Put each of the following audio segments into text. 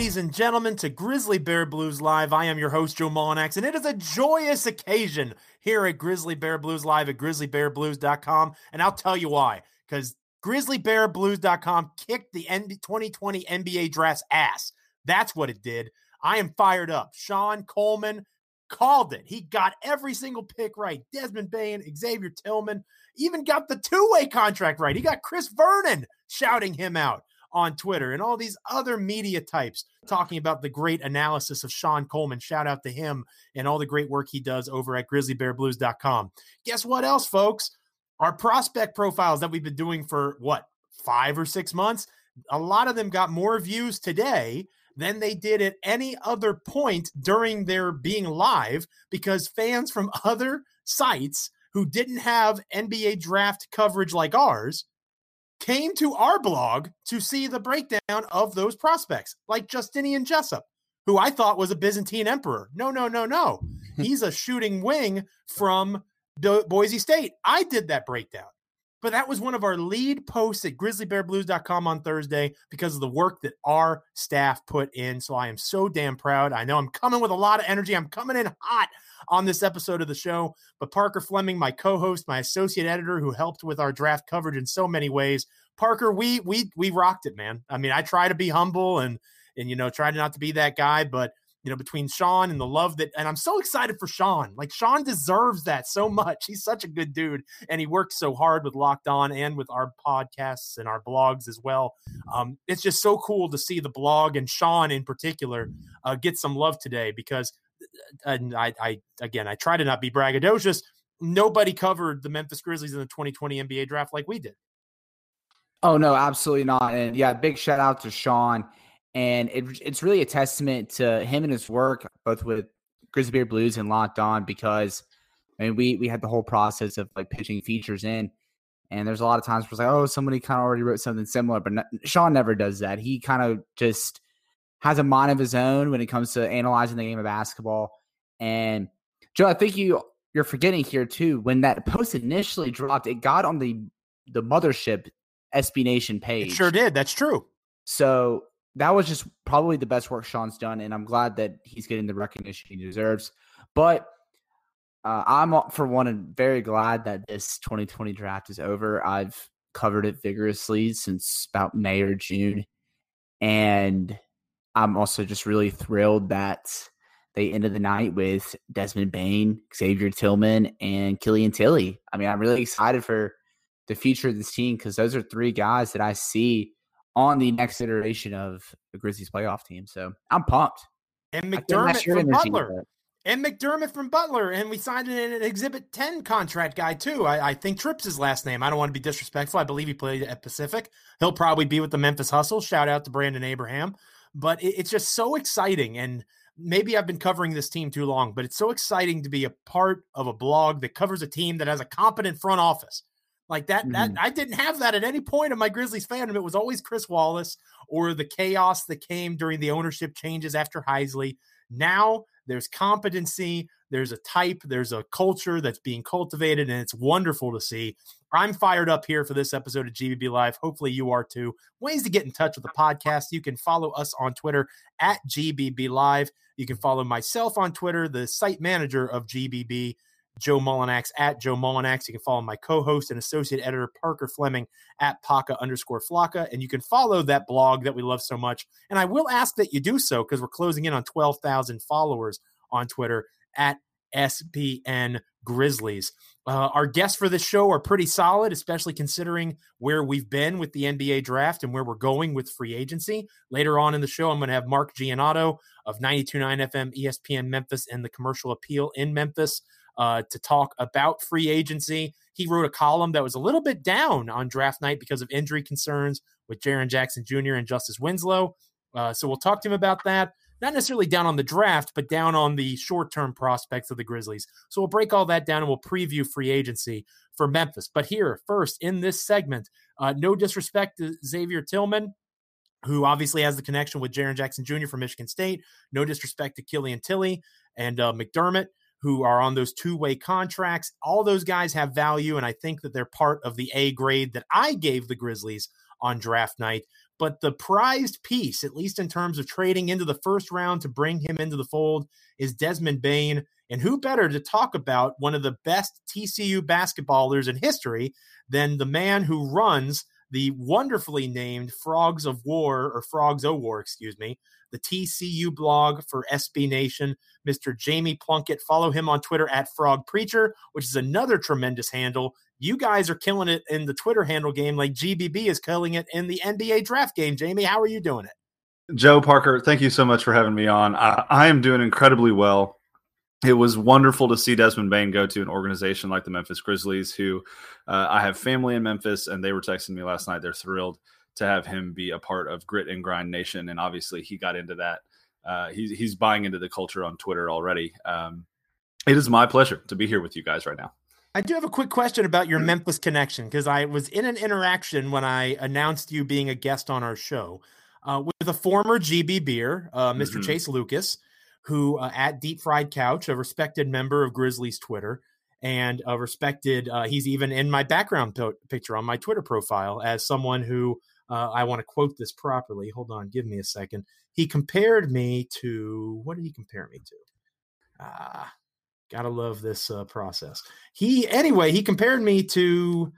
ladies and gentlemen, to Grizzly Bear Blues Live. I am your host, Joe Mullinax, and it is a joyous occasion here at Grizzly Bear Blues Live at grizzlybearblues.com. And I'll tell you why. Because grizzlybearblues.com kicked the 2020 NBA draft's ass. That's what it did. I am fired up. Sean Coleman called it. He got every single pick right. Desmond Bane, Xavier Tillman, even got the two way contract right. He got Chris Vernon shouting him out on Twitter and all these other media types talking about the great analysis of Sean Coleman. Shout out to him and all the great work he does over at grizzlybearblues.com. Guess what else, folks? Our prospect profiles that we've been doing for what, five or six months? A lot of them got more views today than they did at any other point during their being live because fans from other sites who didn't have NBA draft coverage like ours came to our blog to see the breakdown of those prospects, like Justinian Jessup, who I thought was a Byzantine emperor. No, no, no, no. He's a shooting wing from Boise State. I did that breakdown. But that was one of our lead posts at grizzlybearblues.com on Thursday because of the work that our staff put in. So I am so damn proud. I know I'm coming with a lot of energy. I'm coming in hot on this episode of the show. But Parker Fleming, my co-host, my associate editor, who helped with our draft coverage in so many ways, Parker, we we we rocked it, man. I mean, I try to be humble and and you know try not to be that guy, but you know, between Sean and the love that, and I'm so excited for Sean. Like Sean deserves that so much. He's such a good dude, and he works so hard with Locked On and with our podcasts and our blogs as well. Um, it's just so cool to see the blog and Sean in particular uh, get some love today because, and I, I again, I try to not be braggadocious. Nobody covered the Memphis Grizzlies in the 2020 NBA draft like we did. Oh no, absolutely not. And yeah, big shout out to Sean and it, it's really a testament to him and his work, both with Grizzly Bear Blues and Locked On, because I mean, we we had the whole process of like pitching features in, and there's a lot of times where it's like, oh, somebody kind of already wrote something similar, but Sean never does that. He kind of just has a mind of his own when it comes to analyzing the game of basketball. And Joe, I think you you're forgetting here too. When that post initially dropped, it got on the the mothership SB Nation page. It sure did. That's true. So that was just probably the best work Sean's done, and I'm glad that he's getting the recognition he deserves. But uh, I'm for one very glad that this 2020 draft is over. I've covered it vigorously since about May or June, and I'm also just really thrilled that they ended the night with Desmond Bane, Xavier Tillman, and Killian Tillie. I mean, I'm really excited for the future of this team because those are three guys that I see on the next iteration of the Grizzlies playoff team. So I'm pumped. And McDermott from Butler. And McDermott from Butler. And we signed an Exhibit 10 contract guy, too. I, I, think Tripp's his last name. I don't want to be disrespectful. I believe he played at Pacific. He'll probably be with the Memphis Hustle. Shout out to Brandon Abraham. But it, it's just so exciting. And maybe I've been covering this team too long, but it's so exciting to be a part of a blog that covers a team that has a competent front office like that, mm-hmm. that I didn't have that at any point of my Grizzlies fandom. It was always Chris Wallace or the chaos that came during the ownership changes after Heisley. Now there's competency, there's a type, there's a culture that's being cultivated, and it's wonderful to see. I'm fired up here for this episode of GBB Live. Hopefully, you are too. Ways to get in touch with the podcast you can follow us on Twitter at GBB Live. You can follow myself on Twitter, the site manager of GBB. Joe Mullinax at Joe Mullinax. You can follow my co-host and associate editor Parker Fleming at Paca underscore Flocka, and you can follow that blog that we love so much. And I will ask that you do so because we're closing in on twelve thousand followers on Twitter at SBN Grizzlies. Uh, our guests for this show are pretty solid, especially considering where we've been with the NBA draft and where we're going with free agency. Later on in the show, I'm going to have Mark Giannotto of 92.9 FM ESPN Memphis and the Commercial Appeal in Memphis uh, to talk about free agency. He wrote a column that was a little bit down on draft night because of injury concerns with Jaren Jackson Jr. and Justice Winslow. Uh, so we'll talk to him about that. Not necessarily down on the draft, but down on the short term prospects of the Grizzlies. So we'll break all that down and we'll preview free agency for Memphis. But here, first, in this segment, uh, no disrespect to Xavier Tillman who obviously has the connection with Jaren Jackson Jr. from Michigan State. No disrespect to Killian Tillie and uh, McDermott who are on those two way contracts. All those guys have value, and I think that they're part of the A grade that I gave the Grizzlies on draft night. But the prized piece, at least in terms of trading into the first round to bring him into the fold, is Desmond Bane. And who better to talk about one of the best TCU basketballers in history than the man who runs the wonderfully named Frogs of War or Frogs O War, excuse me, the TCU blog for SB Nation, Mr. Jamie Plunkett. Follow him on Twitter at Frog Preacher, which is another tremendous handle. You guys are killing it in the Twitter handle game like GBB is killing it in the NBA draft game. Jamie, how are you doing it? Joe Parker, thank you so much for having me on. I, I am doing incredibly well it was wonderful to see Desmond Bane go to an organization like the Memphis Grizzlies, who uh, I have family in Memphis, and they were texting me last night. They're thrilled to have him be a part of Grit and Grind Nation, and obviously he got into that. Uh, he's he's buying into the culture on Twitter already. Um, it is my pleasure to be here with you guys right now. I do have a quick question about your Memphis connection because I was in an interaction when I announced you being a guest on our show uh, with a former GB Beer, uh, mister mm-hmm. Chase Lucas who uh, at Deep Fried Couch, a respected member of Grizzlies Twitter, and a respected. Uh, he's even in my background p- picture on my Twitter profile as someone who uh, I want to quote this properly. Hold on, give me a second. He compared me to what did he compare me to? Ah, gotta love this uh, process. He anyway, he compared me to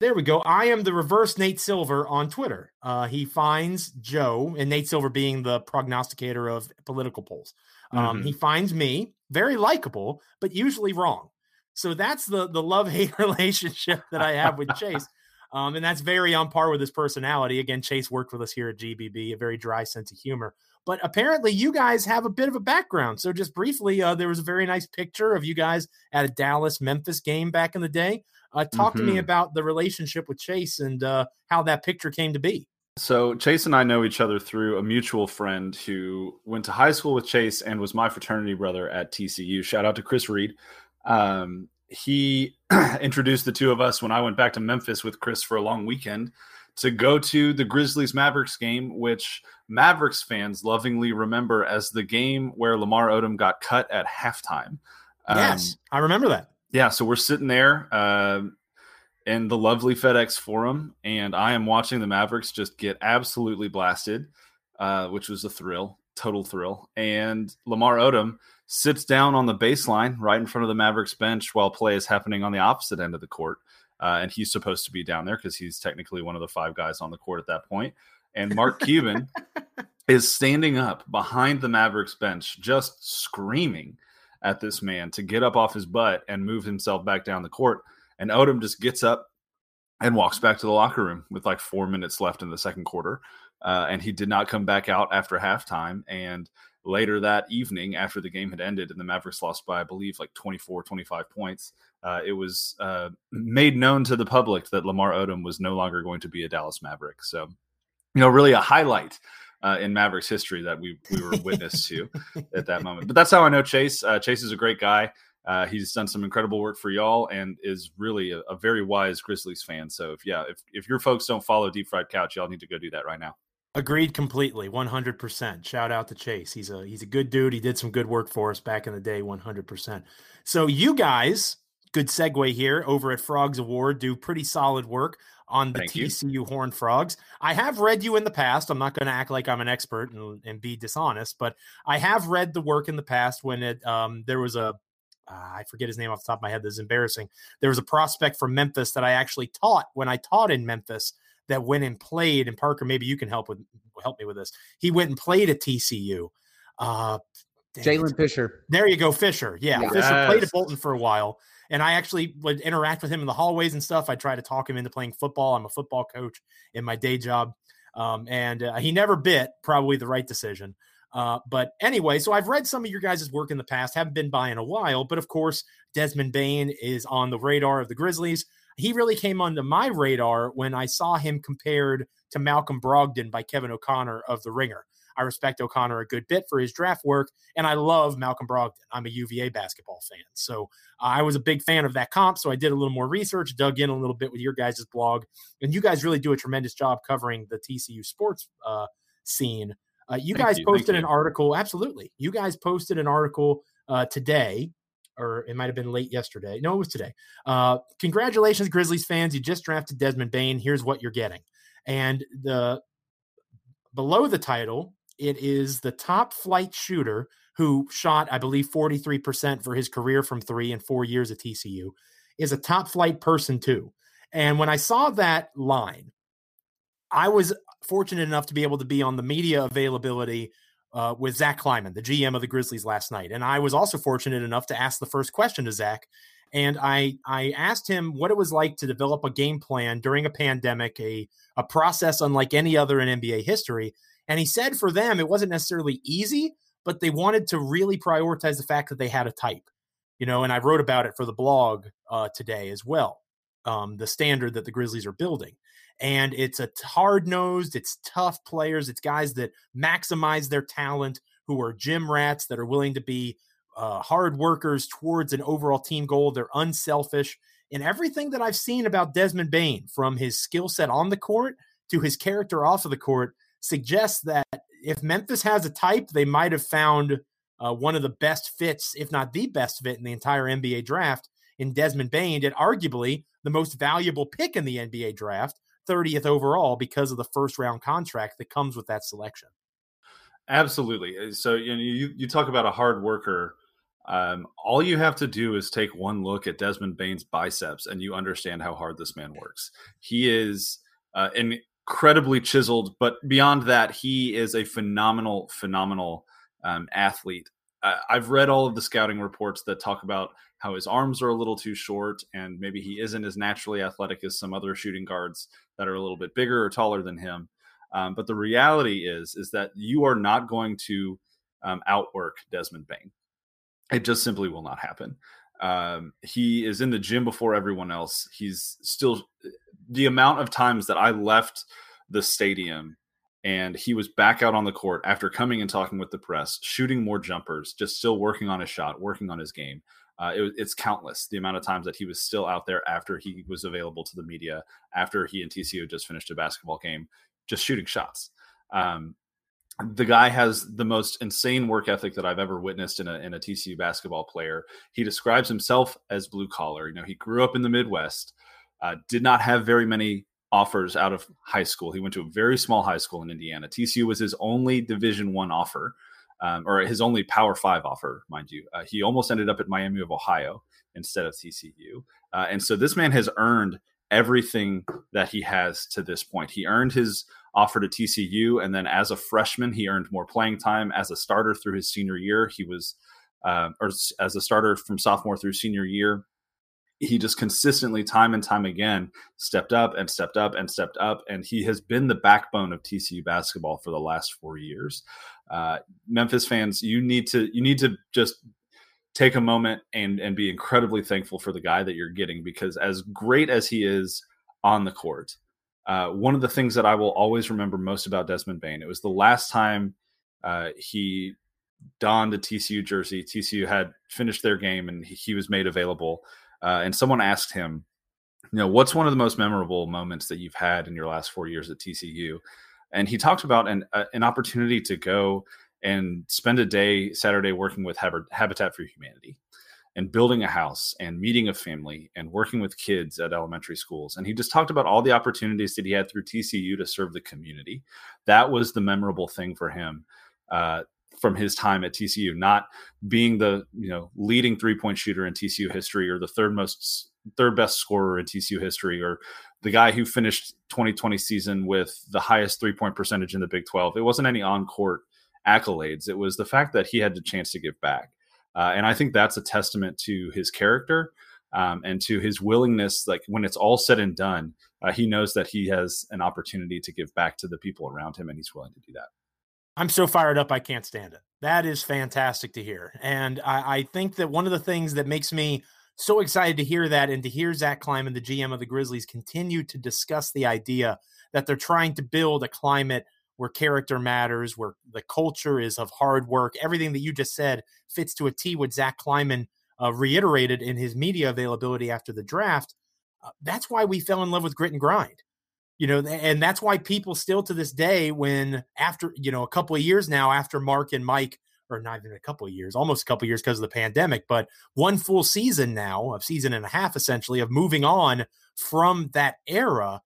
there we go. I am the reverse Nate Silver on Twitter. Uh, he finds Joe, and Nate Silver being the prognosticator of political polls. Um, mm-hmm. He finds me very likable, but usually wrong. So that's the the love hate relationship that I have with Chase. Um, and that's very on par with his personality. Again, Chase worked with us here at GBB, a very dry sense of humor. But apparently, you guys have a bit of a background. So, just briefly, uh, there was a very nice picture of you guys at a Dallas Memphis game back in the day. Uh, talk mm-hmm. to me mm-hmm. about the relationship with Chase and uh, how that picture came to be. So Chase and I know each other through a mutual friend who went to high school with Chase and was my fraternity brother at TCU. Shout out to Chris Reed. Um, he introduced the two of us when I went back to Memphis with Chris for a long weekend to go to the Grizzlies Mavericks game, which Mavericks fans lovingly remember as the game where Lamar Odom got cut at halftime. Um, yes, I remember that yeah, so we're sitting there uh, in the lovely FedEx Forum, and I am watching the Mavericks just get absolutely blasted, uh, which was a thrill, total thrill. And Lamar Odom sits down on the baseline right in front of the Mavericks bench while play is happening on the opposite end of the court. Uh, and he's supposed to be down there because he's technically one of the five guys on the court at that point. And Mark Cuban is standing up behind the Mavericks bench, just screaming at this man to get up off his butt and move himself back down the court. And Odom just gets up and walks back to the locker room with like four minutes left in the second quarter. Uh, and he did not come back out after halftime. And later that evening, after the game had ended and the Mavericks lost by, I believe, like 24, 25 points, uh, it was uh, made known to the public that Lamar Odom was no longer going to be a Dallas Maverick. So, you know, really a highlight uh, in Mavericks history that we we were witness to at that moment. But that's how I know Chase. Uh, Chase is a great guy. Uh, he's done some incredible work for y'all and is really a, a, very wise Grizzlies fan. So if yeah, if if your folks don't follow Deep Fried Couch, y'all need to go do that right now. Agreed completely, one hundred percent. Shout out to Chase. He's a he's a good dude. He did some good work for us back in the day, one hundred percent. So you guys, good segue here over at Frogs O War, do pretty solid work on the Thank TCU you. Horn Frogs. I have read you in the past. I'm not going to act like I'm an expert and, and, be dishonest, but I have read the work in the past when it um, there was a uh, I forget his name off the top of my head. This is embarrassing. There was a prospect from Memphis that I actually taught when I taught in Memphis that went and played. And Parker, maybe you can help with help me with this. He went and played at TCU. Uh, Jalen Fisher. There you go, Fisher. Yeah, yes. Fisher played at Bolton for a while, and I actually would interact with him in the hallways and stuff. I try to talk him into playing football. I'm a football coach in my day job, um, and uh, he never bit. Probably the right decision. Uh, but anyway, so I've read some of your guys' work in the past. Haven't been by in a while, but of course, Desmond Bane is on the radar of the Grizzlies. He really came onto my radar when I saw him compared to Malcolm Brogdon by Kevin O'Connor of The Ringer. I respect O'Connor a good bit for his draft work, and I love Malcolm Brogdon. I'm a UVA basketball fan. So uh, I was a big fan of that comp. So I did a little more research, dug in a little bit with your guys' blog. And you guys really do a tremendous job covering the TCU sports uh, scene. Uh, you Thank guys you. posted an article. Absolutely. You guys posted an article uh, today or it might have been late yesterday. No, it was today. Uh, congratulations, Grizzlies fans! You just drafted Desmond Bane. Here's what you're getting. And the below the title, it is the top flight shooter who shot, I believe, 43% for his career from three in four years at TCU, is a top flight person too. And when I saw that line, I was fortunate enough to be able to be on the media availability uh, with Zach Kleiman, the GM of the Grizzlies last night. And I was also fortunate enough to ask the first question to Zach. And I, I asked him what it was like to develop a game plan during a pandemic, a, a process unlike any other in NBA history. And he said for them, it wasn't necessarily easy, but they wanted to really prioritize the fact that they had a type, you know, and I wrote about it for the blog uh, today as well. Um, the standard that the Grizzlies are building. And it's a hard nosed, it's tough players, it's guys that maximize their talent, who are gym rats that are willing to be uh, hard workers towards an overall team goal. They're unselfish. And everything that I've seen about Desmond Bane, from his skill set on the court to his character off of the court, suggests that if Memphis has a type, they might have found uh, one of the best fits, if not the best fit in the entire NBA draft in Desmond Bane and arguably the most valuable pick in the NBA draft, 30th overall, because of the first round contract that comes with that selection. Absolutely. Uh, so you know, you, you talk about a hard worker. Um, all you have to do is take one look at Desmond Bane's biceps, and you understand how hard this man works. He is uh, incredibly chiseled, but beyond that, he is a phenomenal, phenomenal um, athlete. Uh, I've read all of the scouting reports that talk about how his arms are a little too short and maybe he isn't as naturally athletic as some other shooting guards that are a little bit bigger or taller than him. Um, but the reality is, is that you are not going to um, outwork Desmond Bane. It just simply will not happen. Um, he is in the gym before everyone else. He's still the amount of times that I left the stadium and he was back out on the court after coming and talking with the press, shooting more jumpers, just still working on his shot, working on his game. Uh, it, it's countless the amount of times that he was still out there after he was available to the media, after he and TCU just finished a basketball game, just shooting shots. Um, the guy has the most insane work ethic that I've ever witnessed in a, in a TCU basketball player. He describes himself as blue collar. You know, he grew up in the Midwest, uh, did not have very many offers out of high school. He went to a very small high school in Indiana. TCU was his only Division One offer, um, or his only Power Five offer, mind you. Uh, he almost ended up at Miami of Ohio instead of TCU, uh, and so this man has earned everything that he has to this point. He earned his offer to TCU, and then as a freshman, he earned more playing time. As a starter through his senior year, he was, uh, or as a starter from sophomore through senior year, he just consistently, time and time again, stepped up and stepped up and stepped up, and he has been the backbone of TCU basketball for the last four years. Uh, Memphis fans, you need to you need to just take a moment and and be incredibly thankful for the guy that you're getting because as great as he is on the court, uh, one of the things that I will always remember most about Desmond Bane it was the last time uh, he donned a TCU jersey. TCU had finished their game and he, he was made available uh, and someone asked him, you know, what's one of the most memorable moments that you've had in your last four years at TCU? And he talked about an uh, an opportunity to go and spend a day Saturday working with Habitat for Humanity and building a house and meeting a family and working with kids at elementary schools. And he just talked about all the opportunities that he had through TCU to serve the community. That was the memorable thing for him. Uh, from his time at TCU, not being the you know leading three point shooter in TCU history or the third most third best scorer in TCU history or the guy who finished 2020 season with the highest three point percentage in the Big 12. It wasn't any on court accolades. It was the fact that he had the chance to give back, uh, and I think that's a testament to his character. Um, and to his willingness, like when it's all said and done, uh, he knows that he has an opportunity to give back to the people around him, and he's willing to do that. I'm so fired up, I can't stand it. That is fantastic to hear. And I, I, think that one of the things that makes me so excited to hear that and to hear Zach Kleiman, the GM of the Grizzlies, continue to discuss the idea that they're trying to build a climate where character matters, where the culture is of hard work. Everything that you just said fits to a T what Zach Kleiman uh, reiterated in his media availability after the draft. Uh, that's why we fell in love with grit and grind you know and that's why people still to this day when after you know a couple of years now after mark and mike or not even a couple of years almost a couple of years because of the pandemic but one full season now of season and a half essentially of moving on from that era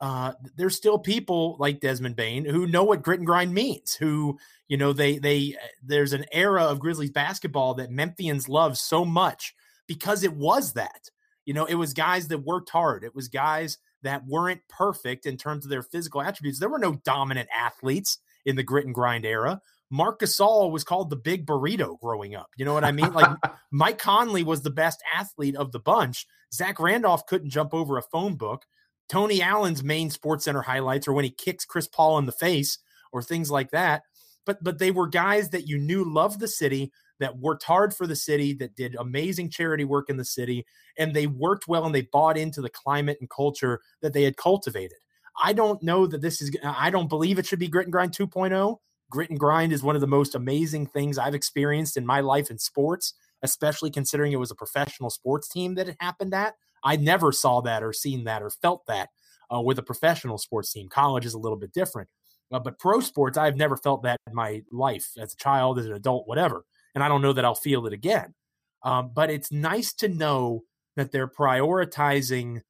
uh, there's still people like Desmond Bane who know what grit and grind means. Who you know they they there's an era of Grizzlies basketball that Memphians love so much because it was that. You know, it was guys that worked hard. It was guys that weren't perfect in terms of their physical attributes. There were no dominant athletes in the grit and grind era. Marc Gasol was called the big burrito growing up. You know what I mean? Like Mike Conley was the best athlete of the bunch. Zach Randolph couldn't jump over a phone book. Tony Allen's main sports center highlights are when he kicks Chris Paul in the face or things like that. But but they were guys that you knew loved the city, that worked hard for the city, that did amazing charity work in the city, and they worked well and they bought into the climate and culture that they had cultivated. I don't know that this is, I don't believe it should be Grit and Grind 2.0. Grit and Grind is one of the most amazing things I've experienced in my life in sports, especially considering it was a professional sports team that it happened at. I never saw that or seen that or felt that uh, with a professional sports team. College is a little bit different. Uh, but pro sports, I've never felt that in my life as a child, as an adult, whatever and I don't know that I'll feel it again. Um, but it's nice to know that they're prioritizing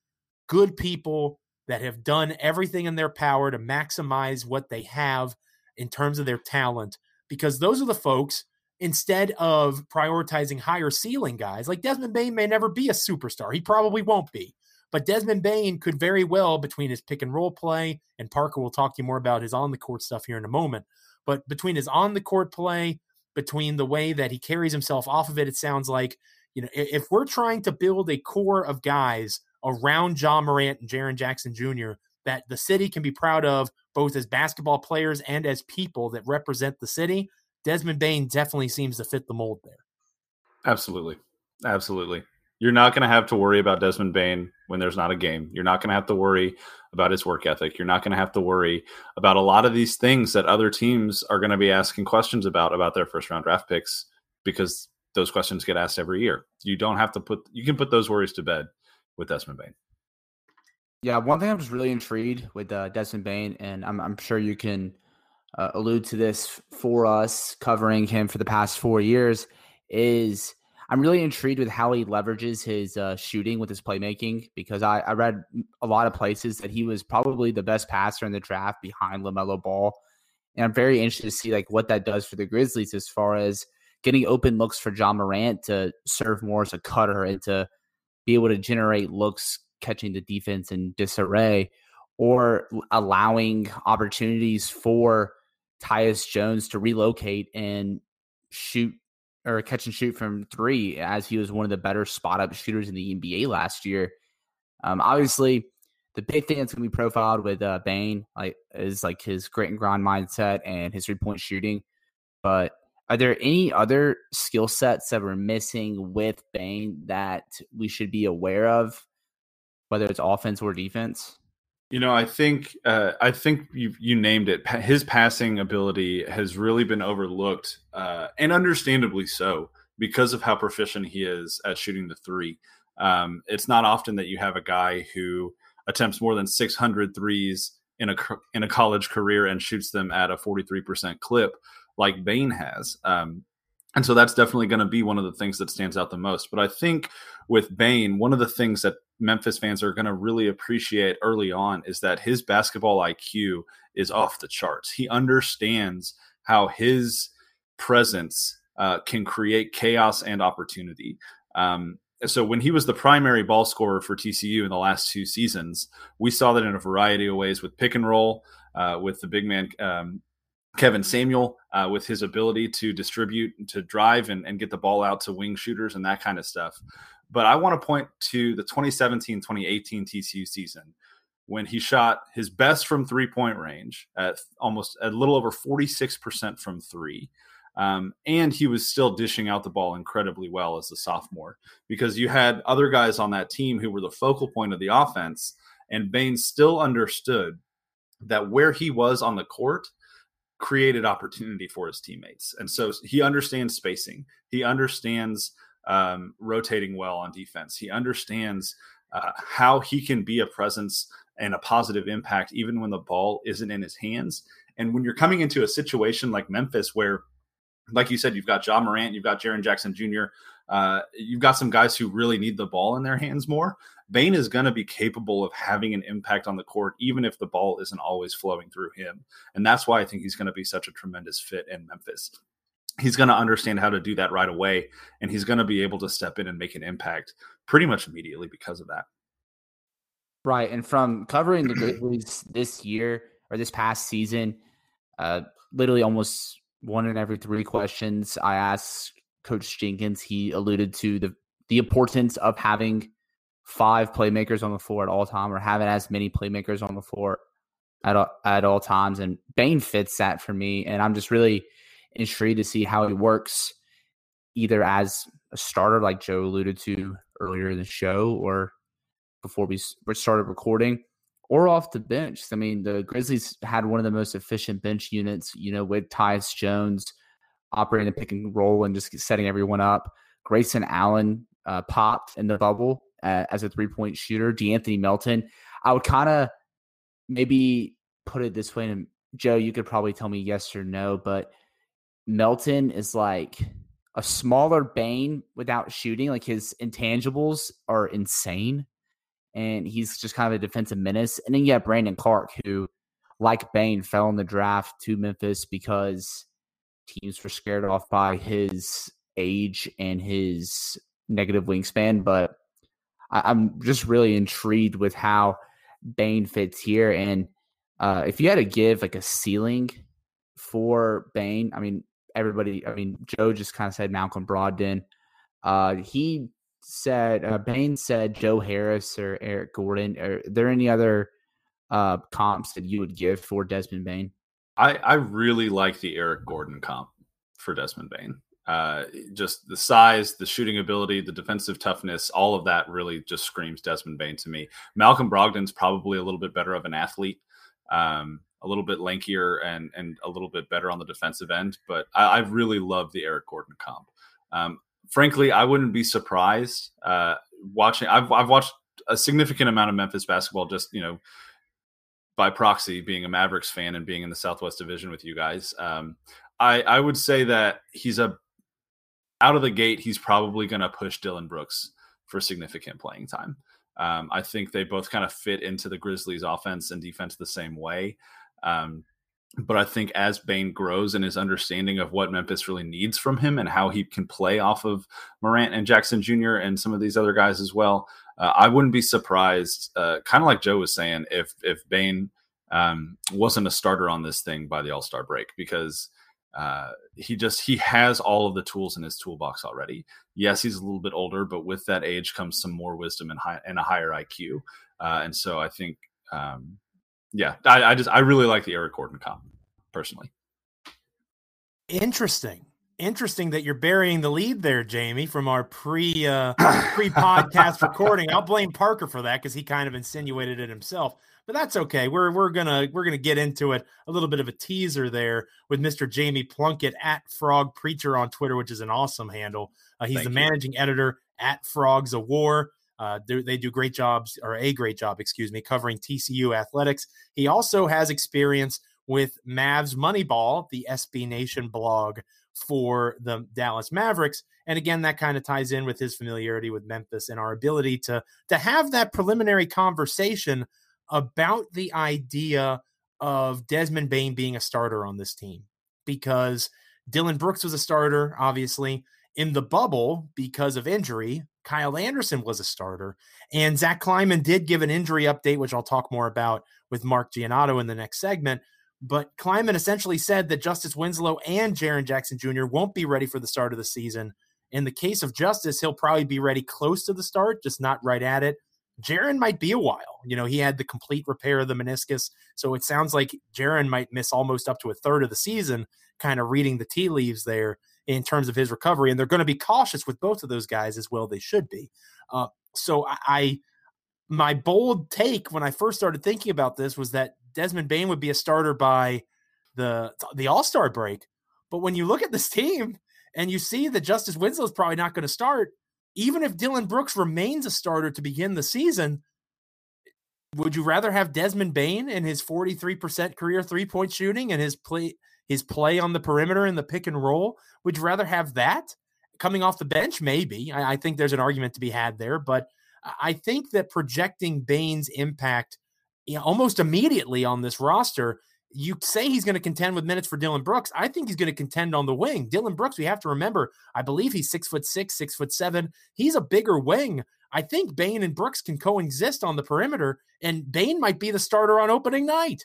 good people that have done everything in their power to maximize what they have in terms of their talent, because those are the folks instead of prioritizing higher ceiling guys like Desmond Bane may never be a superstar. He probably won't be. But Desmond Bane could very well, between his pick and roll play, and Parker will talk to you more about his on the court stuff here in a moment. But between his on the court play, between the way that he carries himself off of it. It sounds like, you know, if we're trying to build a core of guys around Ja Morant and Jaren Jackson Jr. that the city can be proud of, both as basketball players and as people that represent the city, Desmond Bane definitely seems to fit the mold there. Absolutely. Absolutely. You're not going to have to worry about Desmond Bane when there's not a game. You're not going to have to worry about his work ethic. You're not going to have to worry about a lot of these things that other teams are going to be asking questions about about their first round draft picks because those questions get asked every year. You don't have to put you can put those worries to bed with Desmond Bane. Yeah, one thing I'm just really intrigued with uh, Desmond Bane, and I'm, I'm sure you can uh, allude to this for us covering him for the past four years, is I'm really intrigued with how he leverages his uh, shooting with his playmaking because I, I, read a lot of places that he was probably the best passer in the draft behind LaMelo Ball. And I'm very interested to see like what that does for the Grizzlies as far as getting open looks for Ja Morant to serve more as a cutter and to be able to generate looks catching the defense in disarray or allowing opportunities for Tyus Jones to relocate and shoot or a catch and shoot from three, as he was one of the better spot up shooters in the NBA last year. Um, obviously, the big thing that's going to be profiled with uh, Bane like is like his grit and grind mindset and his three point shooting. But are there any other skill sets that we're missing with Bane that we should be aware of, whether it's offense or defense? You know, I think uh, I think you you named it. His passing ability has really been overlooked, uh, and understandably so, because of how proficient he is at shooting the three. Um, it's not often that you have a guy who attempts more than 600 threes in a in a college career and shoots them at a 43% clip like Bane has. Um, and so that's definitely going to be one of the things that stands out the most. But I think with Bane, one of the things that Memphis fans are going to really appreciate early on is that his basketball IQ is off the charts. He understands how his presence uh, can create chaos and opportunity. Um, so when he was the primary ball scorer for TCU in the last two seasons, we saw that in a variety of ways with pick and roll, uh, with the big man um, Kevin Samuel, uh, with his ability to distribute, to drive, and, and get the ball out to wing shooters and that kind of stuff. But I want to point to the 2017 2018 TCU season when he shot his best from three point range at almost a little over 46% from three. Um, and he was still dishing out the ball incredibly well as a sophomore because you had other guys on that team who were the focal point of the offense. And Bane still understood that where he was on the court created opportunity for his teammates. And so he understands spacing, he understands um, rotating well on defense. He understands uh, how he can be a presence and a positive impact even when the ball isn't in his hands. And when you're coming into a situation like Memphis, where, like you said, you've got Ja Morant, you've got Jaren Jackson Jr., uh, you've got some guys who really need the ball in their hands more. Bane is going to be capable of having an impact on the court, even if the ball isn't always flowing through him. And that's why I think he's going to be such a tremendous fit in Memphis. He's going to understand how to do that right away, and he's going to be able to step in and make an impact pretty much immediately because of that. Right. And from covering the Grizzlies this year or this past season, uh, literally almost one in every three questions I asked Coach Jenkins, he alluded to the the importance of having five playmakers on the floor at all time or having as many playmakers on the floor at all, at all times. And Bane fits that for me. And I'm just really intrigued to see how he works either as a starter, like Joe alluded to earlier in the show, or before we started recording, or off the bench. I mean, the Grizzlies had one of the most efficient bench units, you know, with Tyus Jones operating the pick and roll and just setting everyone up. Grayson Allen uh, popped in the bubble uh, as a three point shooter. De'Anthony Melton, I would kind of maybe put it this way. And Joe, you could probably tell me yes or no, but Melton is like a smaller Bane without shooting. Like his intangibles are insane. And he's just kind of a defensive menace. And then you have Brandon Clarke, who, like Bane, fell in the draft to Memphis because teams were scared off by his age and his negative wingspan. But I, am just really intrigued with how Bane fits here. And uh, if you had to give like a ceiling for Bane, I mean, everybody, I mean, Joe just kind of said Malcolm Brogdon. Uh, he said, uh, Bane said Joe Harris or Eric Gordon. Are there any other uh, comps that you would give for Desmond Bane? I, I really like the Eric Gordon comp for Desmond Bane. Uh, just the size, the shooting ability, the defensive toughness, all of that really just screams Desmond Bane to me. Malcolm Brogdon's probably a little bit better of an athlete, um, a little bit lankier and and a little bit better on the defensive end. But I, I really love the Eric Gordon comp. Um, frankly, I wouldn't be surprised uh, watching. I've I've watched a significant amount of Memphis basketball, just you know, by proxy, being a Mavericks fan and being in the Southwest Division with you guys. Um, I I would say that he's a out of the gate, he's probably going to push Dillon Brooks for significant playing time. Um, I think they both kind of fit into the Grizzlies' offense and defense the same way. Um, but I think as Bane grows in his understanding of what Memphis really needs from him and how he can play off of Morant and Jackson Jr. and some of these other guys as well, uh, I wouldn't be surprised, uh, kind of like Joe was saying, if if Bane um, wasn't a starter on this thing by the All Star break because uh, he just he has all of the tools in his toolbox already. Yes, he's a little bit older, but with that age comes some more wisdom and, high, and a higher IQ. Uh, and so I think, um, yeah, I, I, just I really like the Eric Gordon comp personally. Interesting, interesting that you're burying the lead there, Jamie, from our pre uh, pre podcast recording. I'll blame Parker for that because he kind of insinuated it himself but that's okay. We're we're gonna we're gonna get into it. A little bit of a teaser there with Mr. Jamie Plunkett at Frog Preacher on Twitter, which is an awesome handle. Uh, he's Thank the you. managing editor at Frogs of War. Uh, they do great jobs, or a great job, excuse me, covering TCU athletics. He also has experience with Mavs Moneyball, the SB Nation blog for the Dallas Mavericks. And again, that kind of ties in with his familiarity with Memphis and our ability to to have that preliminary conversation about the idea of Desmond Bane being a starter on this team because Dillon Brooks was a starter, obviously. In the bubble, because of injury, Kyle Anderson was a starter. And Zach Kleiman did give an injury update, which I'll talk more about with Mark Giannotto in the next segment. But Kleiman essentially said that Justice Winslow and Jaren Jackson Jr. won't be ready for the start of the season. In the case of Justice, he'll probably be ready close to the start, just not right at it. Jaren might be a while. You know, he had the complete repair of the meniscus. So it sounds like Jaren might miss almost up to a third of the season, kind of reading the tea leaves there in terms of his recovery. And they're going to be cautious with both of those guys as well. They should be. Uh, so I, I, my bold take when I first started thinking about this was that Desmond Bane would be a starter by the the All Star break. But when you look at this team and you see that Justice Winslow is probably not going to start, even if Dillon Brooks remains a starter to begin the season, would you rather have Desmond Bane and his 43% career three-point shooting and his play his play on the perimeter in the pick and roll? Would you rather have that? coming off the bench, maybe. I, I think there's an argument to be had there, but I think that projecting Bane's impact you know, almost immediately on this roster you say he's going to contend with minutes for Dillon Brooks. I think he's going to contend on the wing. Dillon Brooks, we have to remember, I believe he's six foot six, six foot seven. He's a bigger wing. I think Bane and Brooks can coexist on the perimeter, and Bane might be the starter on opening night.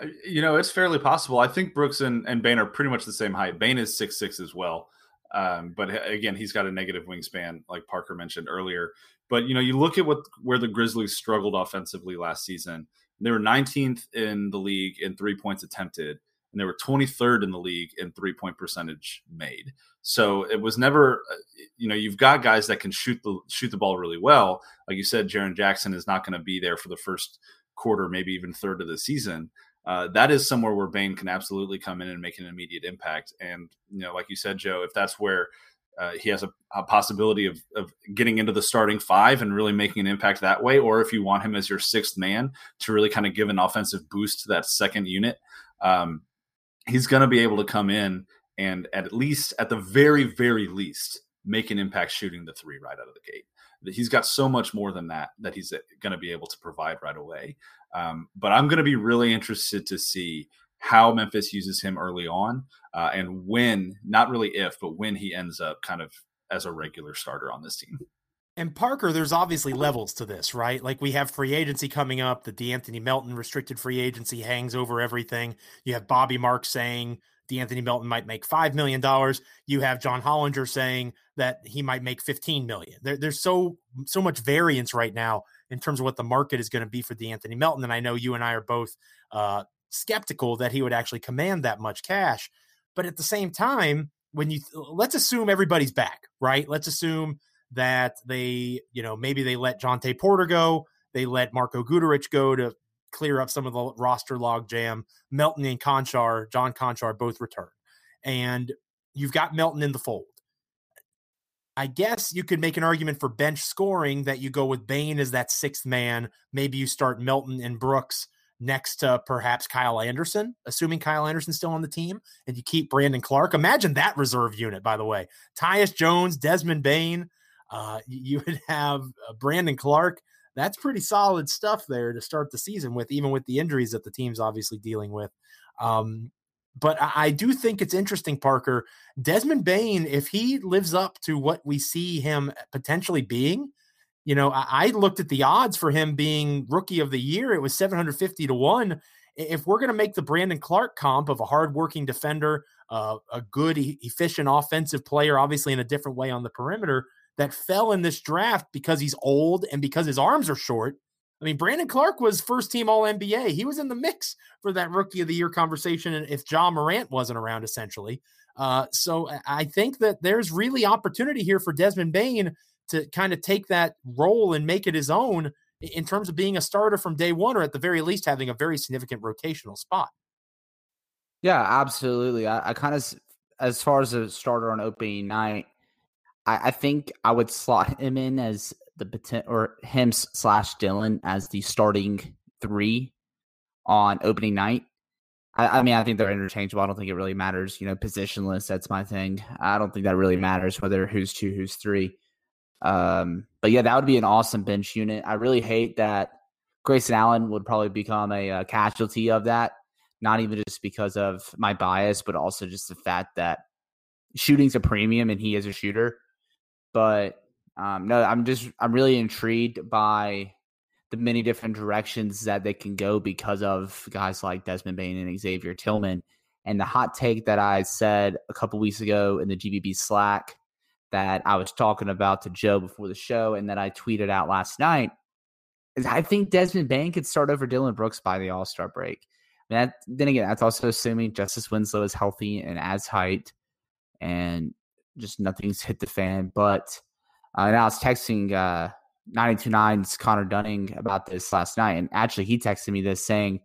Uh, you know, it's fairly possible. I think Brooks and, and Bane are pretty much the same height. Bane is six six as well. Um, but again, he's got a negative wingspan, like Parker mentioned earlier. But you know, you look at what where the Grizzlies struggled offensively last season. They were 19th in the league in three points attempted, and they were 23rd in the league in three point percentage made. So it was never, uh, you know, you've got guys that can shoot the shoot the ball really well. Like you said, Jaren Jackson is not going to be there for the first quarter, maybe even third of the season. Uh, that is somewhere where Bane can absolutely come in and make an immediate impact. And you know, like you said, Joe, if that's where uh, he has a, a possibility of, of getting into the starting five and really making an impact that way. Or if you want him as your sixth man to really kind of give an offensive boost to that second unit, um, he's going to be able to come in and at least, at the very, very least, make an impact shooting the three right out of the gate. He's got so much more than that that he's uh, going to be able to provide right away. Um, but I'm going to be really interested to see how Memphis uses him early on uh, and when, not really if, but when he ends up kind of as a regular starter on this team. And Parker, there's obviously levels to this, right? Like we have free agency coming up. That the De'Anthony Melton restricted free agency hangs over everything. You have Bobby Marks saying De'Anthony Melton might make $5 million. You have John Hollinger saying that he might make 15 million. There, there's so, so much variance right now in terms of what the market is going to be for De'Anthony Melton. And I know you and I are both uh, skeptical that he would actually command that much cash. But at the same time, when you let's assume everybody's back, right? Let's assume that they, you know, maybe they let Jontay Porter go, they let Marko Guduric go to clear up some of the roster logjam. Melton and Konchar, John Konchar both return, and you've got Melton in the fold. I guess you could make an argument for bench scoring that you go with Bane as that sixth man. Maybe you start Melton and Brooks next to perhaps Kyle Anderson, assuming Kyle Anderson's still on the team, and you keep Brandon Clarke. Imagine that reserve unit, by the way. Tyus Jones, Desmond Bane. Uh, you would have uh, Brandon Clarke. That's pretty solid stuff there to start the season with, even with the injuries that the team's obviously dealing with. Um, but I, I do think it's interesting, Parker. Desmond Bane, if he lives up to what we see him potentially being, you know, I, I looked at the odds for him being rookie of the year. It was 750 to one. If we're going to make the Brandon Clarke comp of a hardworking defender, uh, a good, efficient offensive player, obviously in a different way on the perimeter, that fell in this draft because he's old and because his arms are short. I mean, Brandon Clarke was first team All NBA. He was in the mix for that Rookie of the Year conversation and if Ja Morant wasn't around, essentially. Uh, so I think that there's really opportunity here for Desmond Bane to kind of take that role and make it his own in terms of being a starter from day one, or at the very least having a very significant rotational spot. Yeah, absolutely. I, I kind of, as far as a starter on opening night, I, I think I would slot him in as the or him slash Dillon as the starting three on opening night. I, I, mean, I think they're interchangeable. I don't think it really matters. You know, positionless. That's my thing. I don't think that really matters whether who's two, who's three. Um, but yeah, that would be an awesome bench unit. I really hate that Grayson Allen would probably become a, a casualty of that. Not even just because of my bias, but also just the fact that shooting's a premium and he is a shooter. But um, no, I'm just I'm really intrigued by the many different directions that they can go because of guys like Desmond Bane and Xavier Tillman. And the hot take that I said a couple weeks ago in the GBB Slack that I was talking about to Joe before the show and that I tweeted out last night is I think Desmond Bane could start over Dillon Brooks by the All Star break. that, then again, that's also assuming Justice Winslow is healthy and as height and just nothing's hit the fan. But uh, and I was texting uh, 929's Connor Dunning about this last night. And actually, he texted me this saying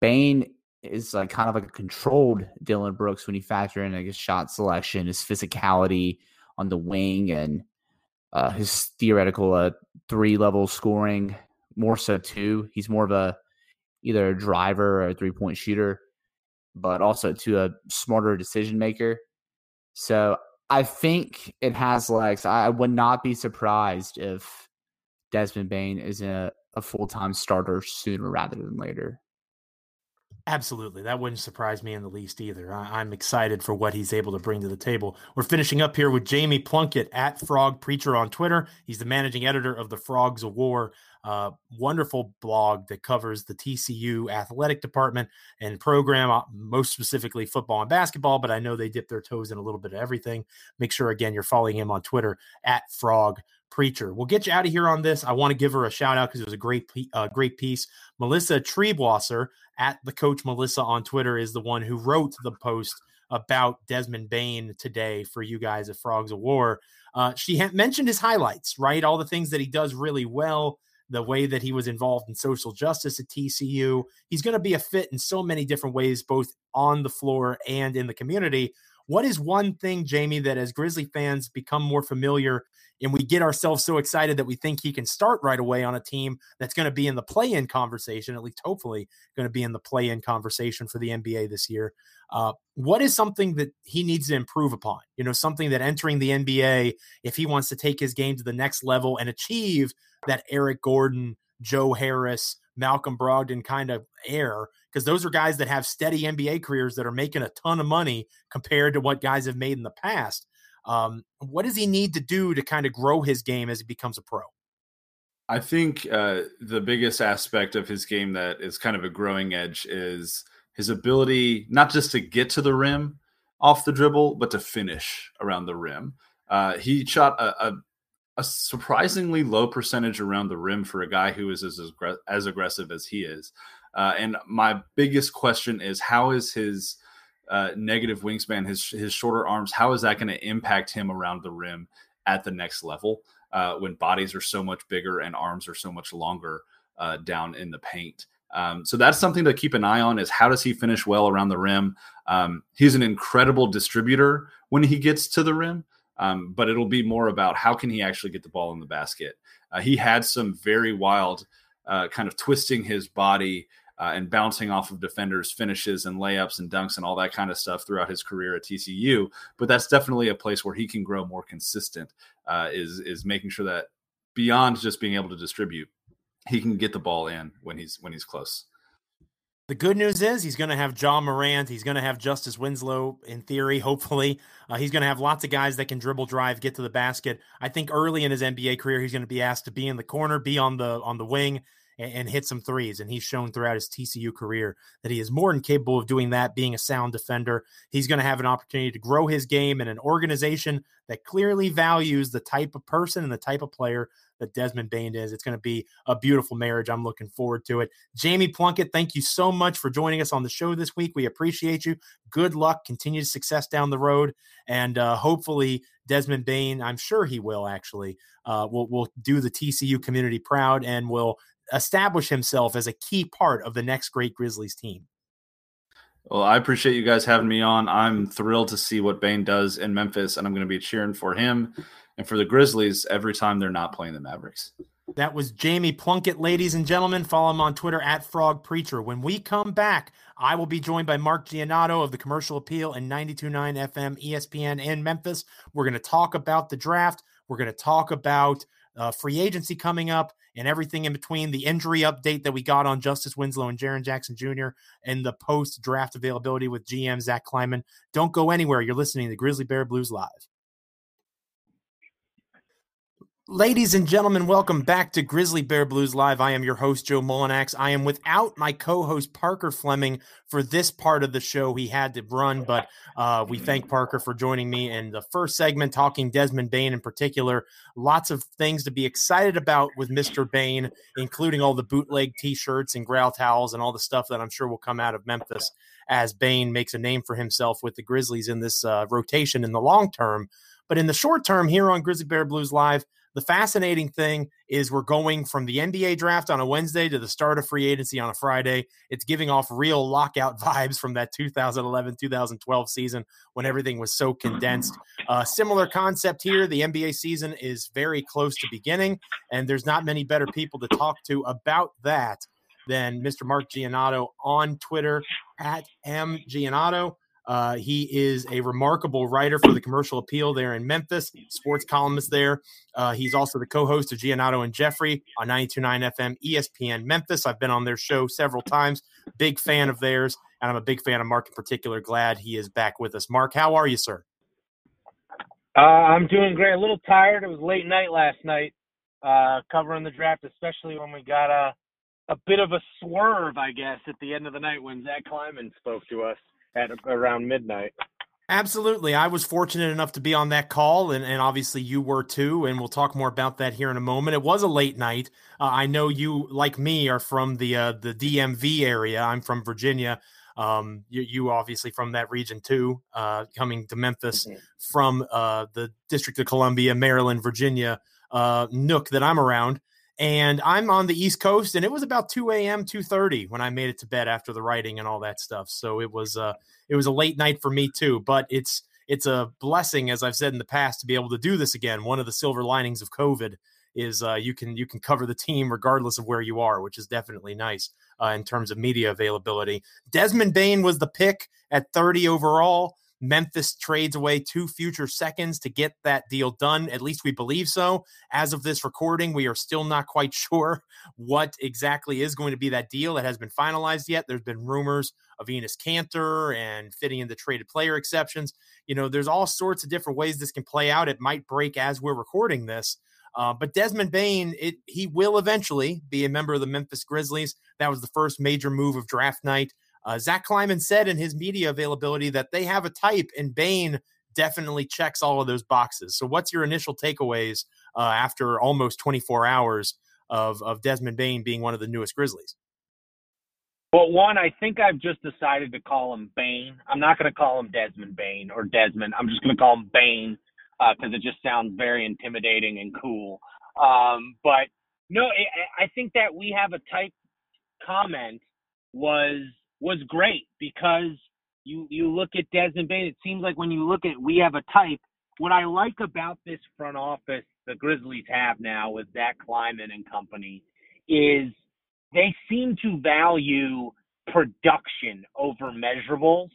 Bane is like kind of like a controlled Dillon Brooks when you factor in like his shot selection, his physicality, on the wing and uh, his theoretical uh, three level scoring, more so too. He's more of a either a driver or a three point shooter, but also to a smarter decision maker. So I think it has legs. I would not be surprised if Desmond Bane is a, a full time starter sooner rather than later. Absolutely. That wouldn't surprise me in the least either. I, am excited for what he's able to bring to the table. We're finishing up here with Jamie Plunkett at Frog Preacher on Twitter. He's the managing editor of the Frogs O War, uh, wonderful blog that covers the TCU athletic department and program, uh, most specifically football and basketball, but I know they dip their toes in a little bit of everything. Make sure, again, you're following him on Twitter at Frog Preacher. We'll get you out of here on this. I want to give her a shout out because it was a great, uh, great piece. Melissa Triebwasser at the Coach Melissa on Twitter is the one who wrote the post about Desmond Bane today for you guys at Frogs O War. Uh, she mentioned his highlights, right? All the things that he does really well, the way that he was involved in social justice at TCU. He's going to be a fit in so many different ways, both on the floor and in the community. What is one thing, Jamie, that as Grizzly fans become more familiar and we get ourselves so excited that we think he can start right away on a team that's going to be in the play in conversation, at least hopefully going to be in the play in conversation for the NBA this year. Uh, what is something that he needs to improve upon? You know, something that entering the NBA, if he wants to take his game to the next level and achieve that Eric Gordon, Joe Harris, Malcolm Brogdon kind of air, because those are guys that have steady NBA careers that are making a ton of money compared to what guys have made in the past. Um, what does he need to do to kind of grow his game as he becomes a pro? I think uh, the biggest aspect of his game that is kind of a growing edge is his ability not just to get to the rim off the dribble, but to finish around the rim. Uh, he shot a, a, a, surprisingly low percentage around the rim for a guy who is as, as aggressive as he is. Uh, and my biggest question is how is his uh, negative wingspan, his his shorter arms, how is that going to impact him around the rim at the next level uh, when bodies are so much bigger and arms are so much longer uh, down in the paint? Um, so that's something to keep an eye on is how does he finish well around the rim? Um, he's an incredible distributor when he gets to the rim, um, but it'll be more about how can he actually get the ball in the basket. Uh, he had some very wild uh, kind of twisting his body uh, and bouncing off of defenders, finishes and layups and dunks and all that kind of stuff throughout his career at TCU. But that's definitely a place where he can grow more consistent. Uh, is is making sure that beyond just being able to distribute, he can get the ball in when he's when he's close. The good news is he's going to have Ja Morant. He's going to have Justice Winslow in theory, hopefully. Uh, he's going to have lots of guys that can dribble, drive, get to the basket. I think early in his NBA career, he's going to be asked to be in the corner, be on the on the wing, and, and hit some threes. And he's shown throughout his TCU career that he is more than capable of doing that, being a sound defender. He's going to have an opportunity to grow his game in an organization that clearly values the type of person and the type of player that Desmond Bane is. It's going to be a beautiful marriage. I'm looking forward to it. Jamie Plunkett, thank you so much for joining us on the show this week. We appreciate you. Good luck, continued success down the road, and uh, hopefully Desmond Bane, I'm sure he will actually, uh, will will do the TCU community proud and will establish himself as a key part of the next great Grizzlies team. Well, I appreciate you guys having me on. I'm thrilled to see what Bane does in Memphis, and I'm going to be cheering for him and for the Grizzlies every time they're not playing the Mavericks. That was Jamie Plunkett, ladies and gentlemen. Follow him on Twitter at Frog Preacher. When we come back, I will be joined by Mark Giannotto of the Commercial Appeal and 92.9 FM ESPN in Memphis. We're going to talk about the draft. We're going to talk about uh, free agency coming up and everything in between, the injury update that we got on Justice Winslow and Jaren Jackson Jr., and the post draft availability with GM Zach Kleiman. Don't go anywhere. You're listening to Grizzly Bear Blues Live. Ladies and gentlemen, welcome back to Grizzly Bear Blues Live. I am your host, Joe Mullinax. I am without my co host, Parker Fleming, for this part of the show. He had to run, but uh, we thank Parker for joining me in the first segment, talking Desmond Bane in particular. Lots of things to be excited about with Mr. Bane, including all the bootleg t shirts and growl towels and all the stuff that I'm sure will come out of Memphis as Bane makes a name for himself with the Grizzlies in this uh, rotation in the long term. But in the short term, here on Grizzly Bear Blues Live, the fascinating thing is we're going from the NBA draft on a Wednesday to the start of free agency on a Friday. It's giving off real lockout vibes from that 2011 2012 season when everything was so condensed. Uh, similar concept here. The NBA season is very close to beginning, and there's not many better people to talk to about that than Mr. Mark Giannotto on Twitter at M. Uh, he is a remarkable writer for the Commercial Appeal there in Memphis, sports columnist there. Uh, he's also the co-host of Giannotto and Jeffrey on 92.9 FM ESPN Memphis. I've been on their show several times. Big fan of theirs, and I'm a big fan of Mark in particular. Glad he is back with us. Mark, how are you, sir? Uh, I'm doing great. A little tired. It was late night last night, uh, covering the draft, especially when we got a a bit of a swerve, I guess, at the end of the night when Zach Kleiman spoke to us at around midnight. Absolutely. I was fortunate enough to be on that call, and, and obviously you were too. And we'll talk more about that here in a moment. It was a late night. Uh, I know you, like me, are from the uh, the DMV area. I'm from Virginia. Um, you, you obviously from that region too, uh, coming to Memphis mm-hmm. from uh, the District of Columbia, Maryland, Virginia uh, nook that I'm around and I'm on the East Coast, and it was about 2 a.m., 2:30 when I made it to bed after the writing and all that stuff. So it was uh, it was a late night for me too. But it's it's a blessing, as I've said in the past, to be able to do this again. One of the silver linings of COVID is uh, you can you can cover the team regardless of where you are, which is definitely nice uh, in terms of media availability. Desmond Bane was the pick at 30 overall. Memphis trades away two future seconds to get that deal done. At least we believe so. As of this recording, we are still not quite sure what exactly is going to be that deal that has been finalized yet. There's been rumors of Enes Kanter and fitting in the traded player exceptions. You know, there's all sorts of different ways this can play out. It might break as we're recording this. Uh, but Desmond Bane, it, he will eventually be a member of the Memphis Grizzlies. That was the first major move of draft night. Uh, Zach Kleiman said in his media availability that they have a type, and Bane definitely checks all of those boxes. So, what's your initial takeaways uh, after almost 24 hours of, of Desmond Bane being one of the newest Grizzlies? Well, one, I think I've just decided to call him Bane. I'm not going to call him Desmond Bane or Desmond. I'm just going to call him Bane because uh, it just sounds very intimidating and cool. Um, but no, I, I think that we have a type comment was was great because you you look at Desmond Bane. It seems like when you look at we have a type. What I like about this front office the Grizzlies have now with Zach Kleiman and company is they seem to value production over measurables,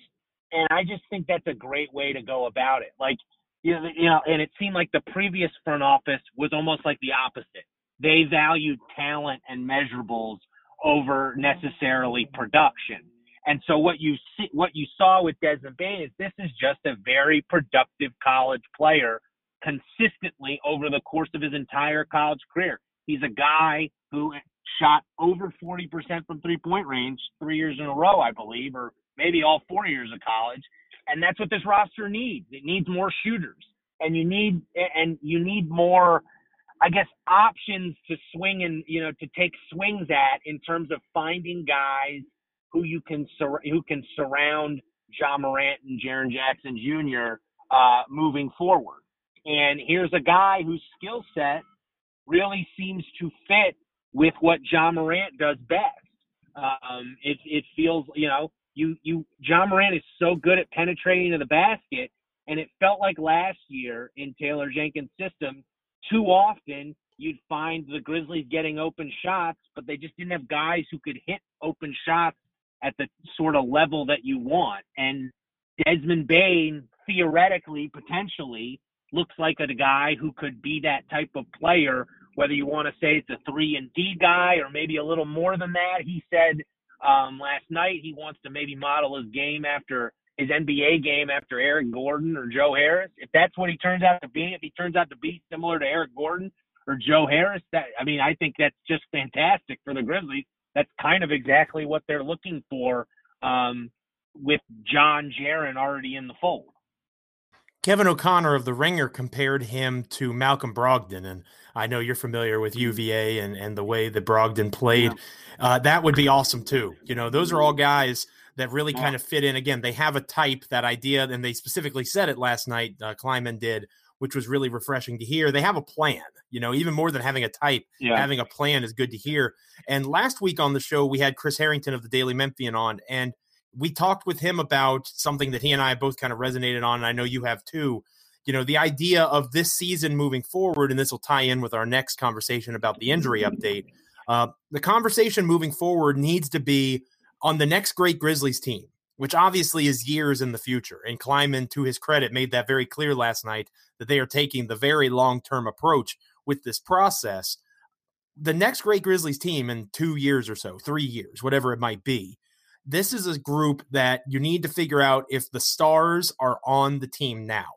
and I just think that's a great way to go about it. Like you know, you know, and it seemed like the previous front office was almost like the opposite. They valued talent and measurables over necessarily production. And so what you see, what you saw with Desmond Bane is this is just a very productive college player consistently over the course of his entire college career. He's a guy who shot over 40% from three point range three years in a row, I believe, or maybe all four years of college. And that's what this roster needs. It needs more shooters and you need, and you need more I guess options to swing and you know to take swings at in terms of finding guys who you can sur- who can surround Ja Morant and Jaren Jackson Jr. Uh, moving forward. And here's a guy whose skill set really seems to fit with what Ja Morant does best. Um, it it feels you know you you Ja Morant is so good at penetrating to the basket, and it felt like last year in Taylor Jenkins' system too often you'd find the Grizzlies getting open shots, but they just didn't have guys who could hit open shots at the sort of level that you want. And Desmond Bane, theoretically, potentially, looks like a guy who could be that type of player, whether you want to say it's a three and D guy or maybe a little more than that. He said um, last night he wants to maybe model his game after his NBA game after Eric Gordon or Joe Harris. If that's what he turns out to be, if he turns out to be similar to Eric Gordon or Joe Harris, that I mean, I think that's just fantastic for the Grizzlies. That's kind of exactly what they're looking for um, with Ja Jaren already in the fold. Kevin O'Connor of The Ringer compared him to Malcolm Brogdon. And I know you're familiar with mm-hmm. UVA and, and the way that Brogdon played. Yeah. Uh, that would be awesome too. You know, those are all guys – that really kind of fit in. Again, they have a type, that idea, and they specifically said it last night. Uh, Kleiman did, which was really refreshing to hear. They have a plan, you know, even more than having a type, yeah. having a plan is good to hear. And last week on the show, we had Chris Harrington of the Daily Memphian on, and we talked with him about something that he and I both kind of resonated on, and I know you have too. You know, the idea of this season moving forward, and this will tie in with our next conversation about the injury update. Uh, the conversation moving forward needs to be on the next great Grizzlies team. Which obviously is years in the future. And Kleiman, to his credit, made that very clear last night that they are taking the very long term approach with this process. The next great Grizzlies team in two years or so, three years, whatever it might be, this is a group that you need to figure out if the stars are on the team now.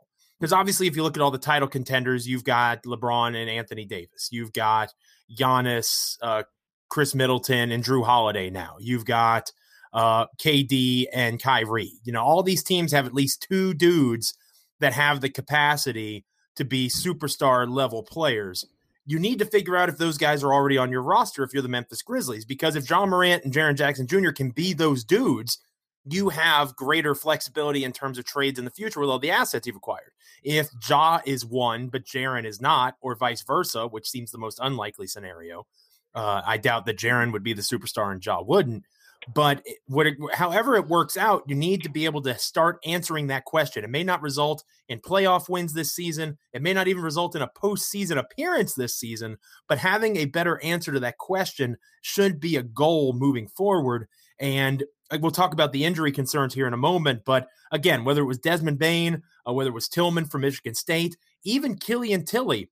Because obviously, if you look at all the title contenders, you've got LeBron and Anthony Davis. You've got Giannis, uh, Khris Middleton, and Jrue Holiday now. You've got uh, KD and Kyrie. You know, all these teams have at least two dudes that have the capacity to be superstar level players. You need to figure out if those guys are already on your roster if you're the Memphis Grizzlies. Because if Ja Morant and Jaren Jackson Jr. can be those dudes, you have greater flexibility in terms of trades in the future with all the assets you've acquired. If Ja is one, but Jaren is not, or vice versa, which seems the most unlikely scenario, uh, I doubt that Jaren would be the superstar and Ja wouldn't. But what however it works out, you need to be able to start answering that question. It may not result in playoff wins this season. It may not even result in a postseason appearance this season. But having a better answer to that question should be a goal moving forward. And we'll talk about the injury concerns here in a moment. But again, whether it was Desmond Bane, uh, whether it was Tillman from Michigan State, even Killian Tillie,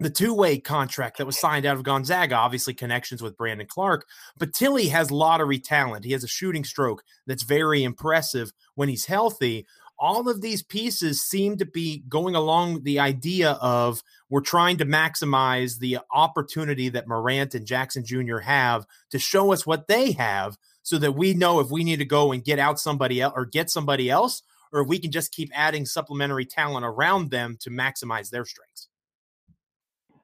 the two-way contract that was signed out of Gonzaga, obviously connections with Brandon Clarke, but Tillie has lottery talent. He has a shooting stroke that's very impressive when he's healthy. All of these pieces seem to be going along the idea of we're trying to maximize the opportunity that Morant and Jackson Jr. have to show us what they have so that we know if we need to go and get out somebody else or get somebody else, or if we can just keep adding supplementary talent around them to maximize their strengths.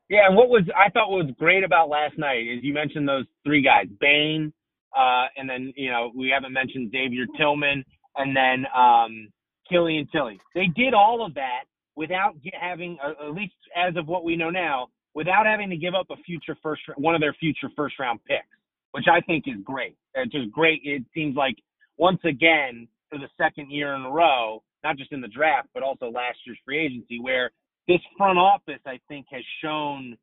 Yeah, and what was I thought was great about last night is you mentioned those three guys, Bane, uh, and then you know we haven't mentioned Xavier Tillman, and then um, Killian Tillie. They did all of that without having, uh, at least as of what we know now, without having to give up a future first, one of their future first round picks which I think is great. It's just great. It seems like once again for the second year in a row, not just in the draft but also last year's free agency, where this front office I think has shown.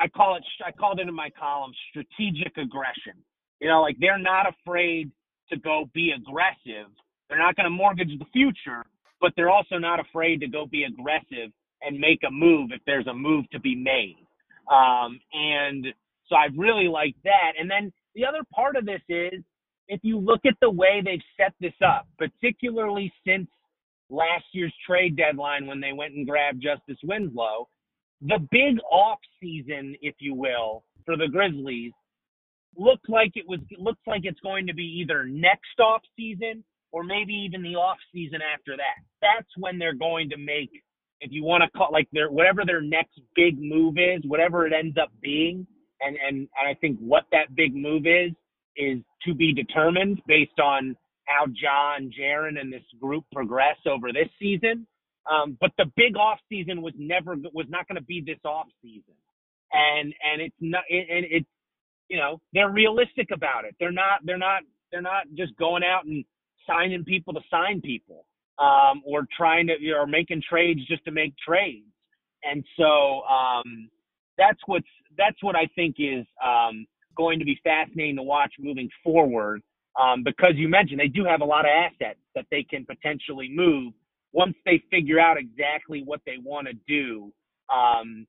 I call it. I called it in my column strategic aggression. You know, like they're not afraid to go be aggressive. They're not going to mortgage the future, but they're also not afraid to go be aggressive and make a move if there's a move to be made. Um, and so I really like that. And then the other part of this is if you look at the way they've set this up, particularly since last year's trade deadline when they went and grabbed Justice Winslow, the big off season, if you will, for the Grizzlies looks like it was looks like it's going to be either next off season or maybe even the off season after that. That's when they're going to make if you want to call like their whatever their next big move is, whatever it ends up being, and and I think what that big move is is to be determined based on how Ja, Jaren, and this group progress over this season. Um, but the big off season was never was not going to be this off season, and and it's not and it's you know they're realistic about it. They're not they're not they're not just going out and signing people to sign people um, or trying to or making trades just to make trades. And so um, that's what's that's what I think is um, going to be fascinating to watch moving forward. Um, because you mentioned they do have a lot of assets that they can potentially move once they figure out exactly what they want to do um,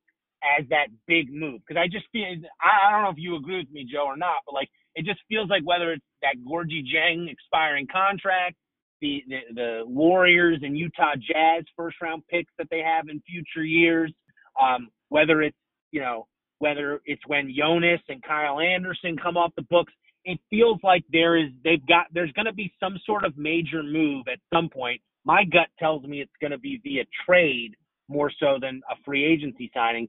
as that big move. Because I just feel I, I don't know if you agree with me, Joe, or not, but like it just feels like whether it's that Gorgui Dieng expiring contract, the, the the Warriors and Utah Jazz first round picks that they have in future years, um, whether it's you know, whether it's when Jonas and Kyle Anderson come off the books, it feels like there is they've got there's going to be some sort of major move at some point. My gut tells me it's going to be via trade more so than a free agency signing,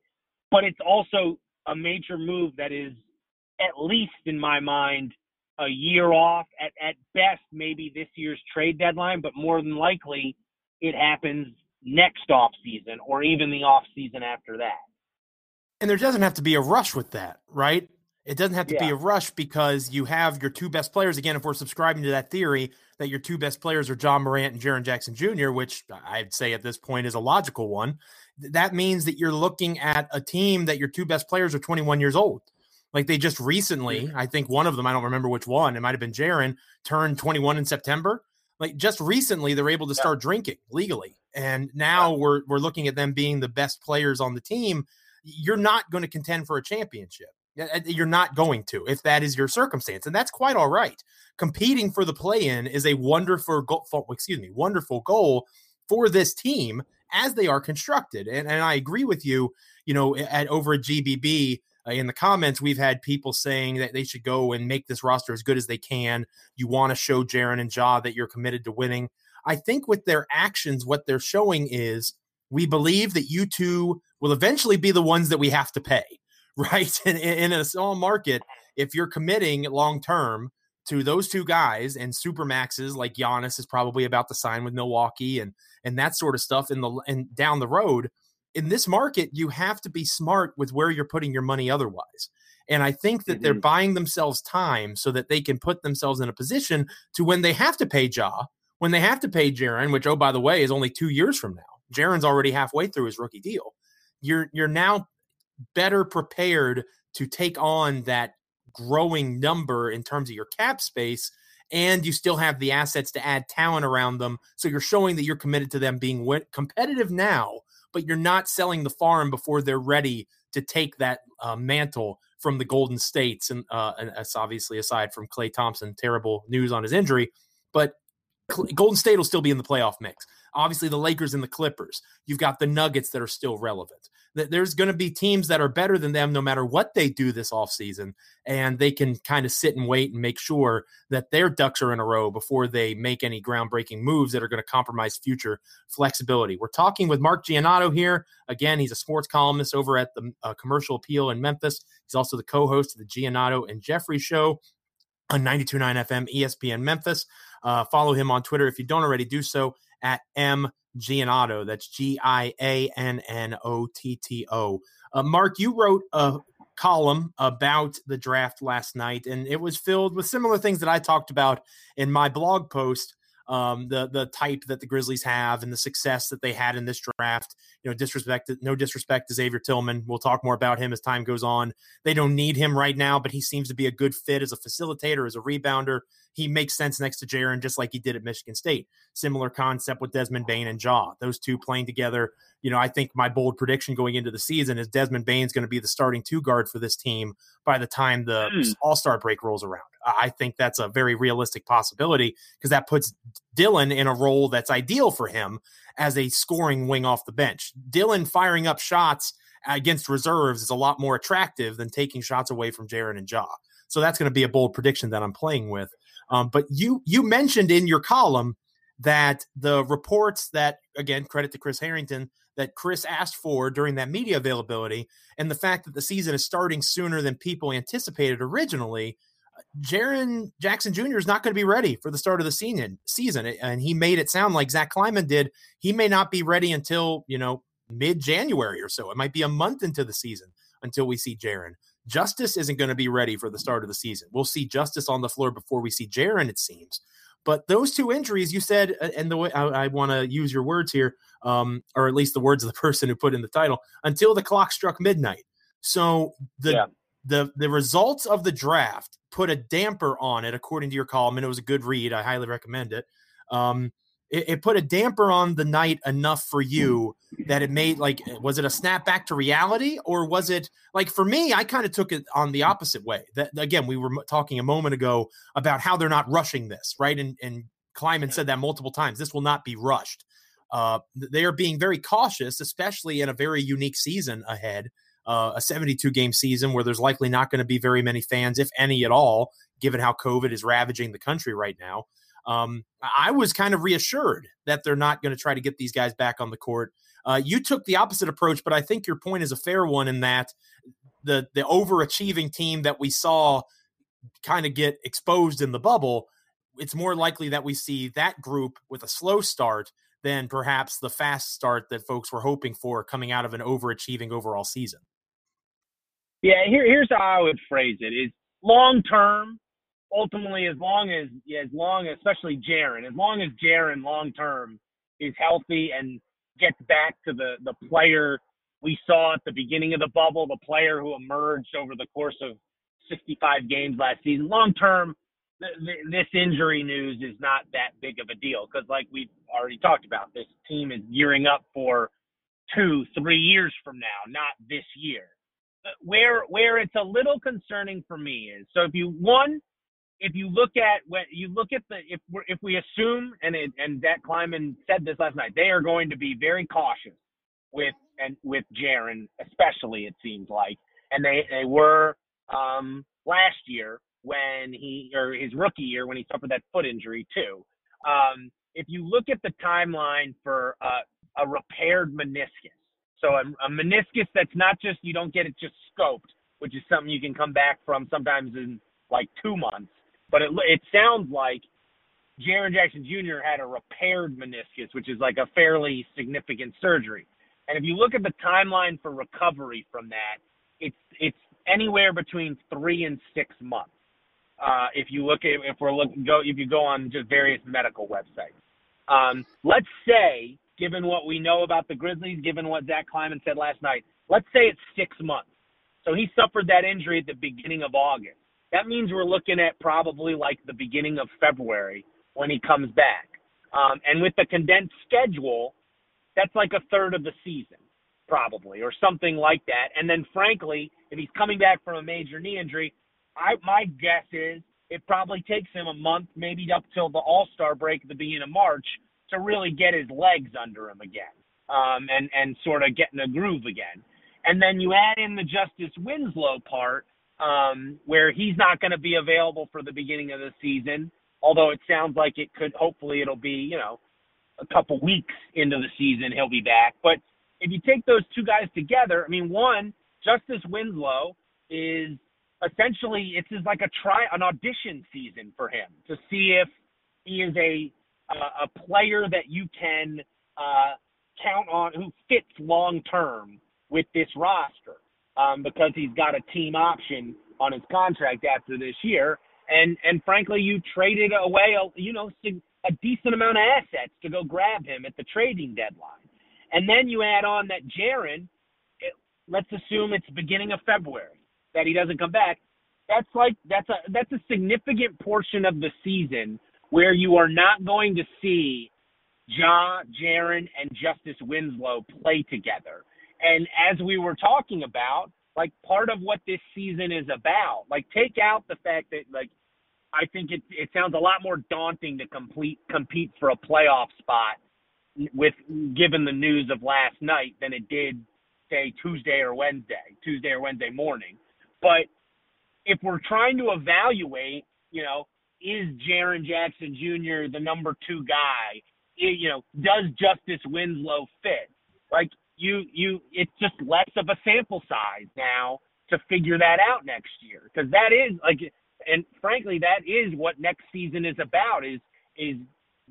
but it's also a major move that is at least in my mind a year off at at best maybe this year's trade deadline, but more than likely it happens next off season or even the off season after that. And there doesn't have to be a rush with that, right? It doesn't have to yeah. be a rush because you have your two best players. Again, if we're subscribing to that theory that your two best players are Ja Morant and Jaren Jackson Jr., which I'd say at this point is a logical one, that means that you're looking at a team that your two best players are 21 years old. Like they just recently, mm. I think one of them, I don't remember which one, it might have been Jaren, turned 21 in September. Like just recently, they're able to start drinking legally, and now we're we're looking at them being the best players on the team. You're not going to contend for a championship. You're not going to if that is your circumstance, and that's quite all right. Competing for the play-in is a wonderful goal. Excuse me, wonderful goal for this team as they are constructed. And, and I agree with you. You know, at over at GBB, uh, in the comments, we've had people saying that they should go and make this roster as good as they can. You want to show Jaren and Ja that you're committed to winning. I think with their actions, what they're showing is we believe that you two will eventually be the ones that we have to pay, right? in, in a small market, if you're committing long term to those two guys and super maxes like Giannis is probably about to sign with Milwaukee and and that sort of stuff in the and down the road, in this market, you have to be smart with where you're putting your money otherwise. And I think that mm-hmm. they're buying themselves time so that they can put themselves in a position to when they have to pay Ja, when they have to pay Jaren, which, oh, by the way, is only two years from now. Jaren's already halfway through his rookie deal. You're you're now better prepared to take on that growing number in terms of your cap space and you still have the assets to add talent around them so you're showing that you're committed to them being competitive now but you're not selling the farm before they're ready to take that uh, mantle from the Golden States. And, uh, and that's obviously aside from Klay Thompson, terrible news on his injury. But Golden State will still be in the playoff mix. Obviously, the Lakers and the Clippers. You've got the Nuggets that are still relevant. There's going to be teams that are better than them no matter what they do this offseason. And they can kind of sit and wait and make sure that their ducks are in a row before they make any groundbreaking moves that are going to compromise future flexibility. We're talking with Mark Giannotto here. Again, he's a sports columnist over at the uh, Commercial Appeal in Memphis. He's also the co host of the Giannotto and Jeffrey Show on 92.9 FM ESPN Memphis. Uh, follow him on Twitter if you don't already do so at M Giannotto. That's G I A N N O T T O. Uh, Mark, you wrote a column about the draft last night, and it was filled with similar things that I talked about in my blog post um, the the type that the Grizzlies have and the success that they had in this draft. You know, disrespect no disrespect to Xavier Tillman. We'll talk more about him as time goes on. They don't need him right now, but he seems to be a good fit as a facilitator, as a rebounder. He makes sense next to Jaren, just like he did at Michigan State. Similar concept with Desmond Bane and Ja. Those two playing together. You know, I think my bold prediction going into the season is Desmond Bane's going to be the starting two guard for this team by the time the mm. All Star break rolls around. I think that's a very realistic possibility because that puts Dillon in a role that's ideal for him as a scoring wing off the bench. Dillon firing up shots against reserves is a lot more attractive than taking shots away from Jaren and Ja. So that's going to be a bold prediction that I'm playing with. Um, but you you mentioned in your column that the reports that again credit to Chris Harrington that Chris asked for during that media availability and the fact that the season is starting sooner than people anticipated originally Jaren Jackson Jr. is not going to be ready for the start of the season. Season, and he made it sound like Zach Kleiman did. He may not be ready until you know mid January or so. It might be a month into the season until we see Jaren. Justice isn't going to be ready for the start of the season. We'll see Justice on the floor before we see Jaren. It seems. But those two injuries, you said, and the way I, I want to use your words here, um, or at least the words of the person who put in the title, until the clock struck midnight. So the yeah. The the results of the draft put a damper on it, according to your column, and it was a good read. I highly recommend it. Um, it, it, put a damper on the night enough for you that it made like was it a snap back to reality or was it like for me i kind of took it on the opposite way. That again we were talking a moment ago about how they're not rushing this right? And and Kleiman said that multiple times. This will not be rushed. Uh, they are being very cautious especially in a very unique season ahead uh, a 72 game season where there's likely not going to be very many fans, if any at all, given how COVID is ravaging the country right now. Um, I was kind of reassured that they're not going to try to get these guys back on the court. Uh, you took the opposite approach, but I think your point is a fair one in that the the overachieving team that we saw kind of get exposed in the bubble, it's more likely that we see that group with a slow start than perhaps the fast start that folks were hoping for coming out of an overachieving overall season. Yeah, here, here's how I would phrase it: is long term. Ultimately, as long as as long, as especially Jaren, as long as Jaren long term is healthy and gets back to the the player we saw at the beginning of the bubble, the player who emerged over the course of 65 games last season. Long term, th- th- this injury news is not that big of a deal because, like we've already talked about, this team is gearing up for two, three years from now, not this year. Where where it's a little concerning for me is so if you one if you look at when you look at the if we if we assume and it, and that Kleiman said this last night, they are going to be very cautious with and with Jaren, especially it seems like, and they they were um, last year when he or his rookie year when he suffered that foot injury too. Um, if you look at the timeline for a, a repaired meniscus, so a, a meniscus that's not just you don't get it just scoped, which is something you can come back from sometimes in like two months but it it sounds like Jaren Jackson Jr. had a repaired meniscus, which is like a fairly significant surgery. And if you look at the timeline for recovery from that, it's it's anywhere between three and six months. Uh, if you look at if we're looking go if you go on just various medical websites. Um, let's say, given what we know about the Grizzlies, given what Zach Kleiman said last night, let's say it's six months. So he suffered that injury at the beginning of August. That means we're looking at probably like the beginning of February when he comes back. Um, and with the condensed schedule, that's like a third of the season, probably, or something like that. And then, frankly, if he's coming back from a major knee injury, I, my guess is it probably takes him a month, maybe up till the All Star break at the beginning of March, to really get his legs under him again, um, and and sort of get in a groove again. And then you add in the Justice Winslow part, um, where he's not going to be available for the beginning of the season. Although it sounds like it could, hopefully, it'll be you know a couple weeks into the season he'll be back. But if you take those two guys together, I mean, one Justice Winslow is essentially it's like a try an audition season for him to see if he is a a player that you can uh, count on who fits long term with this roster um, because he's got a team option on his contract after this year. And and frankly, you traded away a you know a decent amount of assets to go grab him at the trading deadline. And then you add on that Jaren, let's assume it's beginning of February that he doesn't come back. That's like that's a that's a significant portion of the season where you are not going to see Ja, Jaren, and Justice Winslow play together. And as we were talking about, like part of what this season is about, like take out the fact that like I think it it sounds a lot more daunting to complete compete for a playoff spot with given the news of last night than it did say Tuesday or Wednesday, Tuesday or Wednesday morning. But if we're trying to evaluate, you know, is Jaren Jackson Jr. the number two guy? You know, does Justice Winslow fit? Like you you it's just less of a sample size now to figure that out next year because that is like and frankly that is what next season is about is is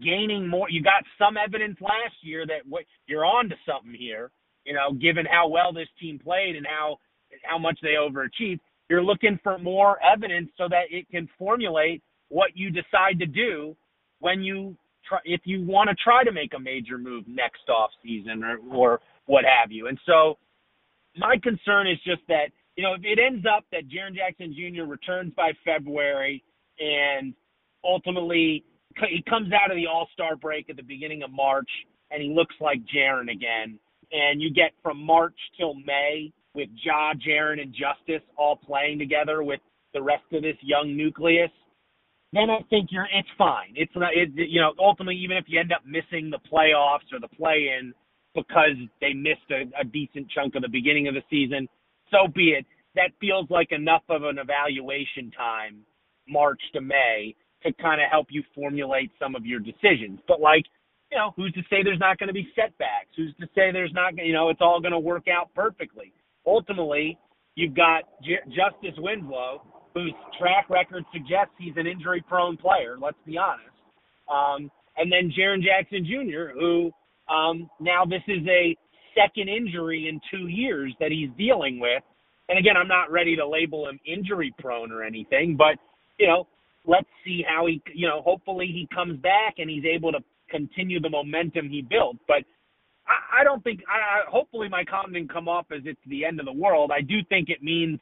gaining more you got some evidence last year that what you're on to something here you know given how well this team played and how how much they overachieved you're looking for more evidence so that it can formulate what you decide to do when you try if you want to try to make a major move next off season or or what have you. And so my concern is just that, you know, if it ends up that Jaren Jackson Jr. returns by February and ultimately he comes out of the All Star break at the beginning of March and he looks like Jaren again, and you get from March till May with Ja, Jaren, and Justice all playing together with the rest of this young nucleus, then I think you're it's fine. It's not it, you know ultimately even if you end up missing the playoffs or the play in, because they missed a, a decent chunk of the beginning of the season. So be it. That feels like enough of an evaluation time, March to May, to kind of help you formulate some of your decisions. But like, you know, who's to say there's not going to be setbacks? Who's to say there's not, you know, it's all going to work out perfectly? Ultimately, you've got J- Justice Winslow, whose track record suggests he's an injury-prone player. Let's be honest. Um, and then Jaren Jackson Jr., who um, now this is a second injury in two years that he's dealing with. And again, I'm not ready to label him injury prone or anything, but you know, let's see how he, you know, hopefully he comes back and he's able to continue the momentum he built. But I, I don't think, I, hopefully my comment didn't come off as it's the end of the world. I do think it means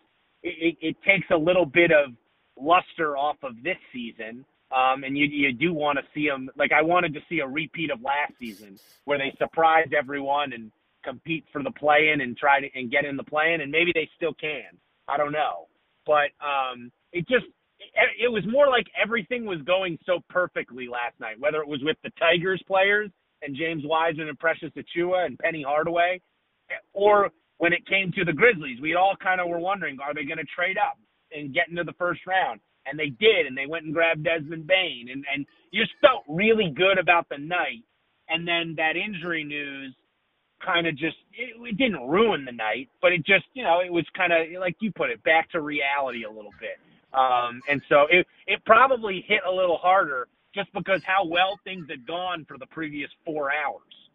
it, it takes a little bit of luster off of this season. Um, and you you do want to see them like I wanted to see a repeat of last season where they surprised everyone and compete for the play in and try to and get in the play in and maybe they still can. I don't know, but um, it just it, it was more like everything was going so perfectly last night. Whether it was with the Tigers players and James Wiseman and Precious Achiuwa and Penny Hardaway, or when it came to the Grizzlies, we all kind of were wondering, are they going to trade up and get into the first round? And they did, and they went and grabbed Desmond Bane, and and you just felt really good about the night. And then that injury news kind of just it, it didn't ruin the night, but it just you know it was kind of like you put it back to reality a little bit. Um, and so it it probably hit a little harder just because how well things had gone for the previous four hours.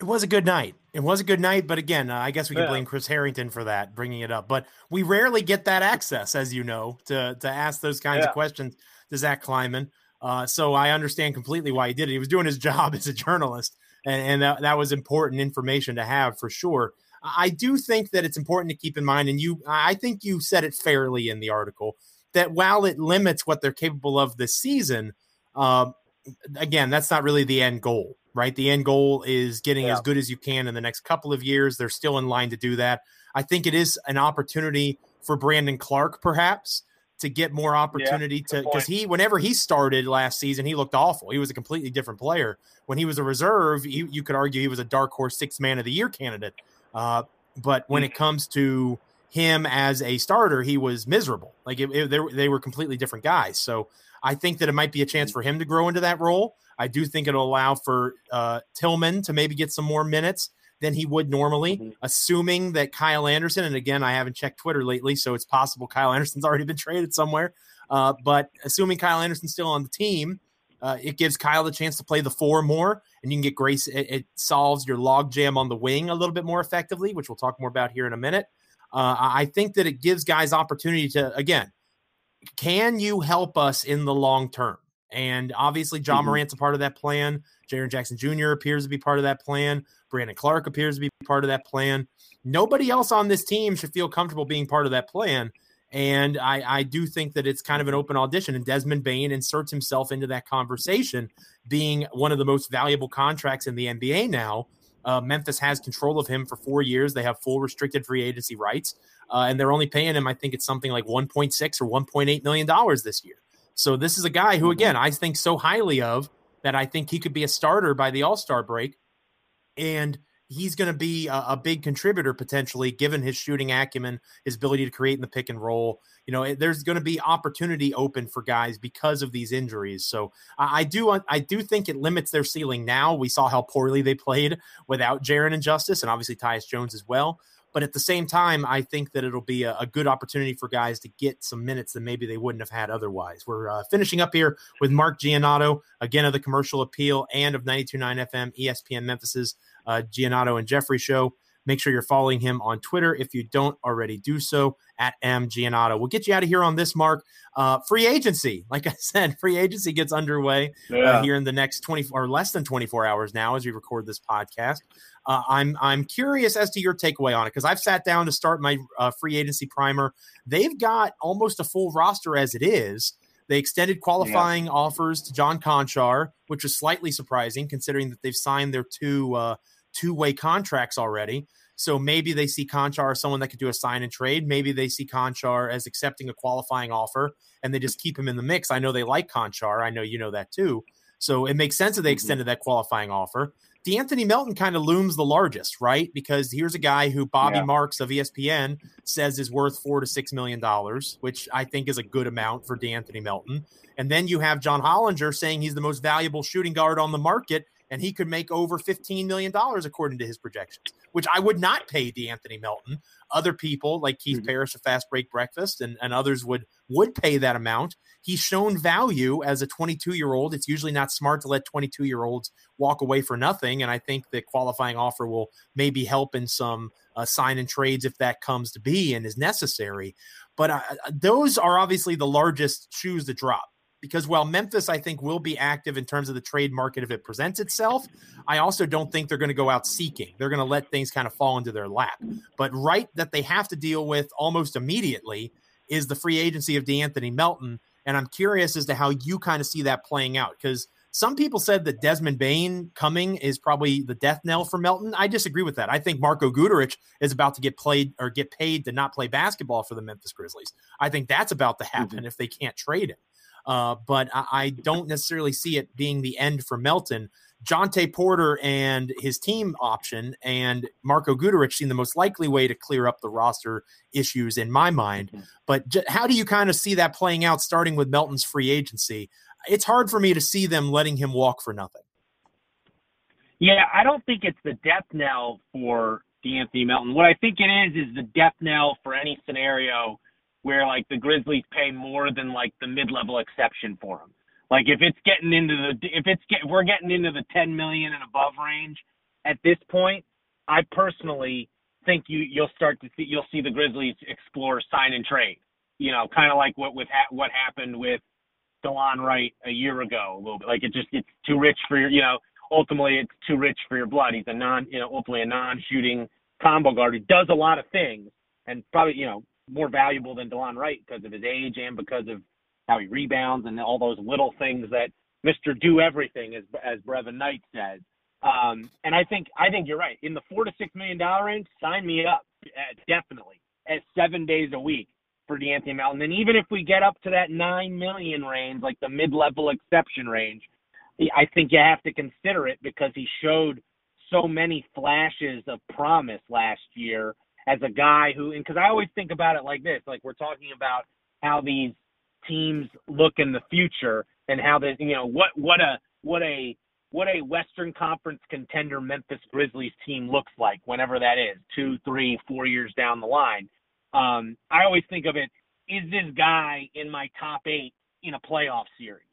It was a good night. It was a good night, but again, uh, I guess we can yeah. blame Chris Harrington for that, bringing it up. But we rarely get that access, as you know, to to ask those kinds yeah. of questions to Zach Kleiman. Uh, so I understand completely why he did it. He was doing his job as a journalist, and, and that, that was important information to have for sure. I do think that it's important to keep in mind, and you, I think you said it fairly in the article that while it limits what they're capable of this season, uh, again, that's not really the end goal, right? The end goal is getting yeah. as good as you can in the next couple of years. They're still in line to do that. I think it is an opportunity for Brandon Clarke, perhaps, to get more opportunity yeah, to because he whenever he started last season he looked awful he was a completely different player when he was a reserve you, you could argue he was a dark horse six man of the year candidate uh, but when it mm-hmm. comes to him as a starter, he was miserable. Like it, it, they, they were completely different guys. So I think that it might be a chance mm-hmm. for him to grow into that role. I do think it'll allow for uh, Tillman to maybe get some more minutes than he would normally, mm-hmm. assuming that Kyle Anderson, and again, I haven't checked Twitter lately, so it's possible Kyle Anderson's already been traded somewhere. Uh, but assuming Kyle Anderson's still on the team, uh, it gives Kyle the chance to play the four more, and you can get Grace. It, it solves your log jam on the wing a little bit more effectively, which we'll talk more about here in a minute. Uh, I think that it gives guys opportunity to again. Can you help us in the long term? And obviously, Ja mm-hmm. Morant's a part of that plan. Jaren Jackson Jr. appears to be part of that plan. Brandon Clarke appears to be part of that plan. Nobody else on this team should feel comfortable being part of that plan. And I, I do think that it's kind of an open audition, and Desmond Bane inserts himself into that conversation, being one of the most valuable contracts in the NBA now. Uh, Memphis has control of him for four years. They have full restricted free agency rights, uh, and they're only paying him, I think it's something like 1.6 or 1.8 million dollars this year. So this is a guy who, mm-hmm. again, I think so highly of that I think he could be a starter by the All Star break, and he's going to be a, a, big contributor potentially, given his shooting acumen, his ability to create in the pick and roll. You know, there's going to be opportunity open for guys because of these injuries. So I, I do, I do think it limits their ceiling. Now we saw how poorly they played without Jaren and Justice, and obviously Tyus Jones as well. But at the same time, I think that it'll be a, a, good opportunity for guys to get some minutes that maybe they wouldn't have had otherwise. We're uh, finishing up here with Mark Giannotto, again of the Commercial Appeal and of 92.9 FM, ESPN Memphis's uh, Giannotto and Jeffrey show. Make sure you're following him on Twitter if you don't already do so at M Giannotto. We'll get you out of here on this, Mark. Uh, free agency, like I said, free agency gets underway uh, yeah. uh, here in the next 20 or less than 24 hours now as we record this podcast. Uh, I'm I'm curious as to your takeaway on it because I've sat down to start my uh, free agency primer. They've got almost a full roster as it is. They extended qualifying yeah. offers to John Konchar, which is slightly surprising considering that they've signed their two uh, two way contracts already. So maybe they see Konchar as someone that could do a sign and trade. Maybe they see Konchar as accepting a qualifying offer and they just keep him in the mix. I know they like Konchar. I know you know that too. So it makes sense that they mm-hmm. extended that qualifying offer. De'Anthony Melton kind of looms the largest, right? Because here's a guy who Bobby yeah. Marks of ESPN says is worth four to six million dollars, which I think is a good amount for De'Anthony Melton. And then you have John Hollinger saying he's the most valuable shooting guard on the market and he could make over $15 million according to his projections, which I would not pay De'Anthony Melton. Other people like Keith mm-hmm. Parrish of Fast Break Breakfast and, and others would would pay that amount. He's shown value as a 22 year old. It's usually not smart to let 22 year olds walk away for nothing. And I think the qualifying offer will maybe help in some uh, sign and trades if that comes to be and is necessary. But uh, those are obviously the largest shoes to drop because while Memphis, I think, will be active in terms of the trade market if it presents itself, I also don't think they're going to go out seeking. They're going to let things kind of fall into their lap. But right that they have to deal with almost immediately is the free agency of De'Anthony Melton. And I'm curious as to how you kind of see that playing out because some people said that Desmond Bane coming is probably the death knell for Melton. I disagree with that. I think Marko Guduric is about to get played or get paid to not play basketball for the Memphis Grizzlies. I think that's about to happen mm-hmm. if they can't trade him. Uh, but I, I, don't necessarily see it being the end for Melton. Jontay Porter and his team option and Marko Guduric seem the most likely way to clear up the roster issues in my mind. Mm-hmm. But j- how do you kind of see that playing out, starting with Melton's free agency? It's hard for me to see them letting him walk for nothing. Yeah, I don't think it's the death knell for De'Anthony Melton. What I think it is is the death knell for any scenario where like the Grizzlies pay more than like the mid-level exception for him. Like if it's getting into the if it's get we're getting into the 10 million and above range at this point, I personally think you you'll start to see you'll see the Grizzlies explore sign and trade. You know, kind of like what with ha- what happened with Delon Wright a year ago a little bit. Like it just it's too rich for your you know ultimately it's too rich for your blood. He's a non you know ultimately a non-shooting combo guard who does a lot of things and probably you know more valuable than Delon Wright because of his age and because of how he rebounds and all those little things that Mr. Do Everything, as as Brevin Knight says. Um, and I think I think you're right. In the four to six million dollar range, sign me up uh, definitely at seven days a week for De'Anthony Melton. And even if we get up to that nine million range, like the mid level exception range, I think you have to consider it because he showed so many flashes of promise last year as a guy who, and because I always think about it like this, like we're talking about how these teams look in the future and how they, you know, what what a what a what a Western Conference contender Memphis Grizzlies team looks like, whenever that is, two, three, four years down the line. Um, I always think of it: is this guy in my top eight in a playoff series?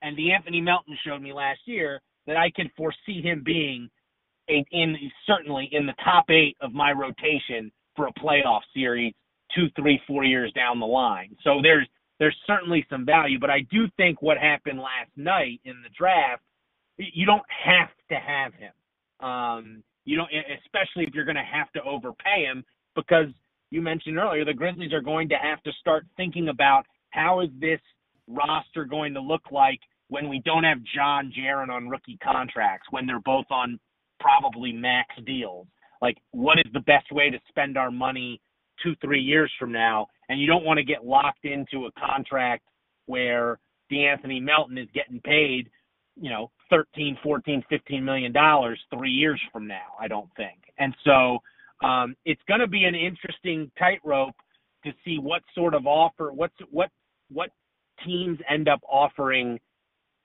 And De'Anthony Melton showed me last year that I can foresee him being a, in certainly in the top eight of my rotation for a playoff series two, three, four years down the line. So there's there's certainly some value, but I do think what happened last night in the draft, you don't have to have him. Um, you don't, especially if you're going to have to overpay him, because you mentioned earlier the Grizzlies are going to have to start thinking about how is this roster going to look like when we don't have John Jaren on rookie contracts, when they're both on probably max deals like what is the best way to spend our money two, three years from now. And you don't want to get locked into a contract where De'Anthony Melton is getting paid, you know, 13, 14, 15 million dollars three years from now, I don't think. And so um, it's going to be an interesting tightrope to see what sort of offer, what's what what teams end up offering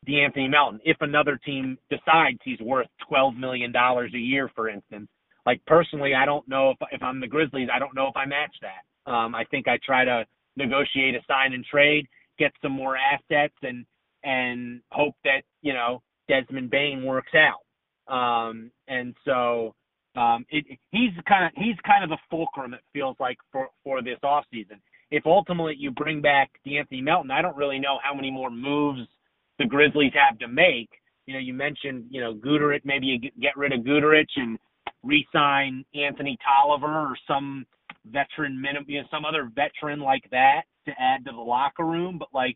De'Anthony Melton if another team decides he's worth twelve million dollars a year, for instance like personally, I don't know if if I'm the Grizzlies, I don't know if I match that. Um, I think I try to negotiate a sign and trade, get some more assets, and and hope that you know Desmond Bane works out. Um, and so um, it, he's kind of he's kind of the fulcrum. It feels like for for this off season. If ultimately you bring back De'Anthony Melton, I don't really know how many more moves the Grizzlies have to make. You know, you mentioned you know Guduric, maybe you get rid of Guduric and re-sign Anthony Tolliver or some veteran minimum, you know, some other veteran like that to add to the locker room. But like,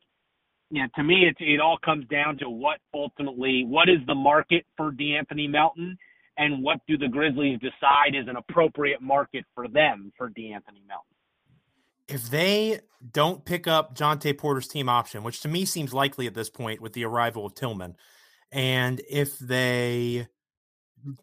you know, to me, it it all comes down to what ultimately what is the market for De'Anthony Melton, and what do the Grizzlies decide is an appropriate market for them for De'Anthony Melton. If they don't pick up Jontay Porter's team option, which to me seems likely at this point with the arrival of Tillman, and if they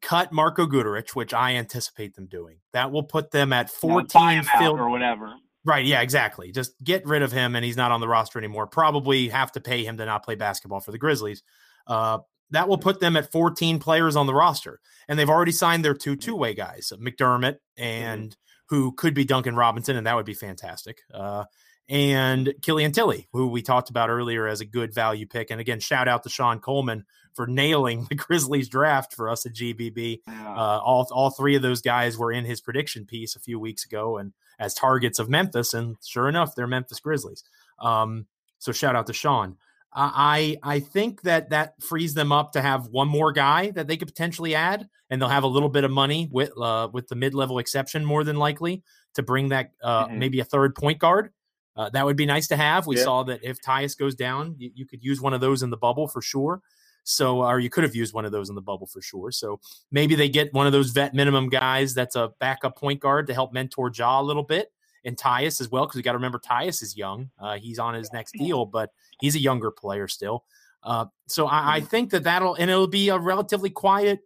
cut Marko Guduric, which I anticipate them doing. That will put them at 14 filled or whatever. Right, yeah, exactly. Just get rid of him and he's not on the roster anymore. Probably have to pay him to not play basketball for the Grizzlies. Uh, that will put them at 14 players on the roster. And they've already signed their two two-way guys, McDermott mm-hmm. and mm-hmm. who could be Duncan Robinson, and that would be fantastic. Uh, and Killian Tillie, who we talked about earlier as a good value pick. And again, shout out to Sean Coleman for nailing the Grizzlies draft for us at GBB. Yeah. Uh, all all three of those guys were in his prediction piece a few weeks ago, and as targets of Memphis. And sure enough, they're Memphis Grizzlies. Um, so shout out to Sean. I I think that that frees them up to have one more guy that they could potentially add, and they'll have a little bit of money with uh, with the mid level exception more than likely to bring that uh, mm-hmm. maybe a third point guard. Uh, that would be nice to have. We yeah. saw that if Tyus goes down, you, you, could use one of those in the bubble for sure. So, or you could have used one of those in the bubble for sure. So maybe they get one of those vet minimum guys that's a backup point guard to help mentor Ja a little bit and Tyus as well, because we got to remember Tyus is young. Uh, he's on his next deal, but he's a younger player still. Uh, so I, I, think that that'll and it'll be a relatively quiet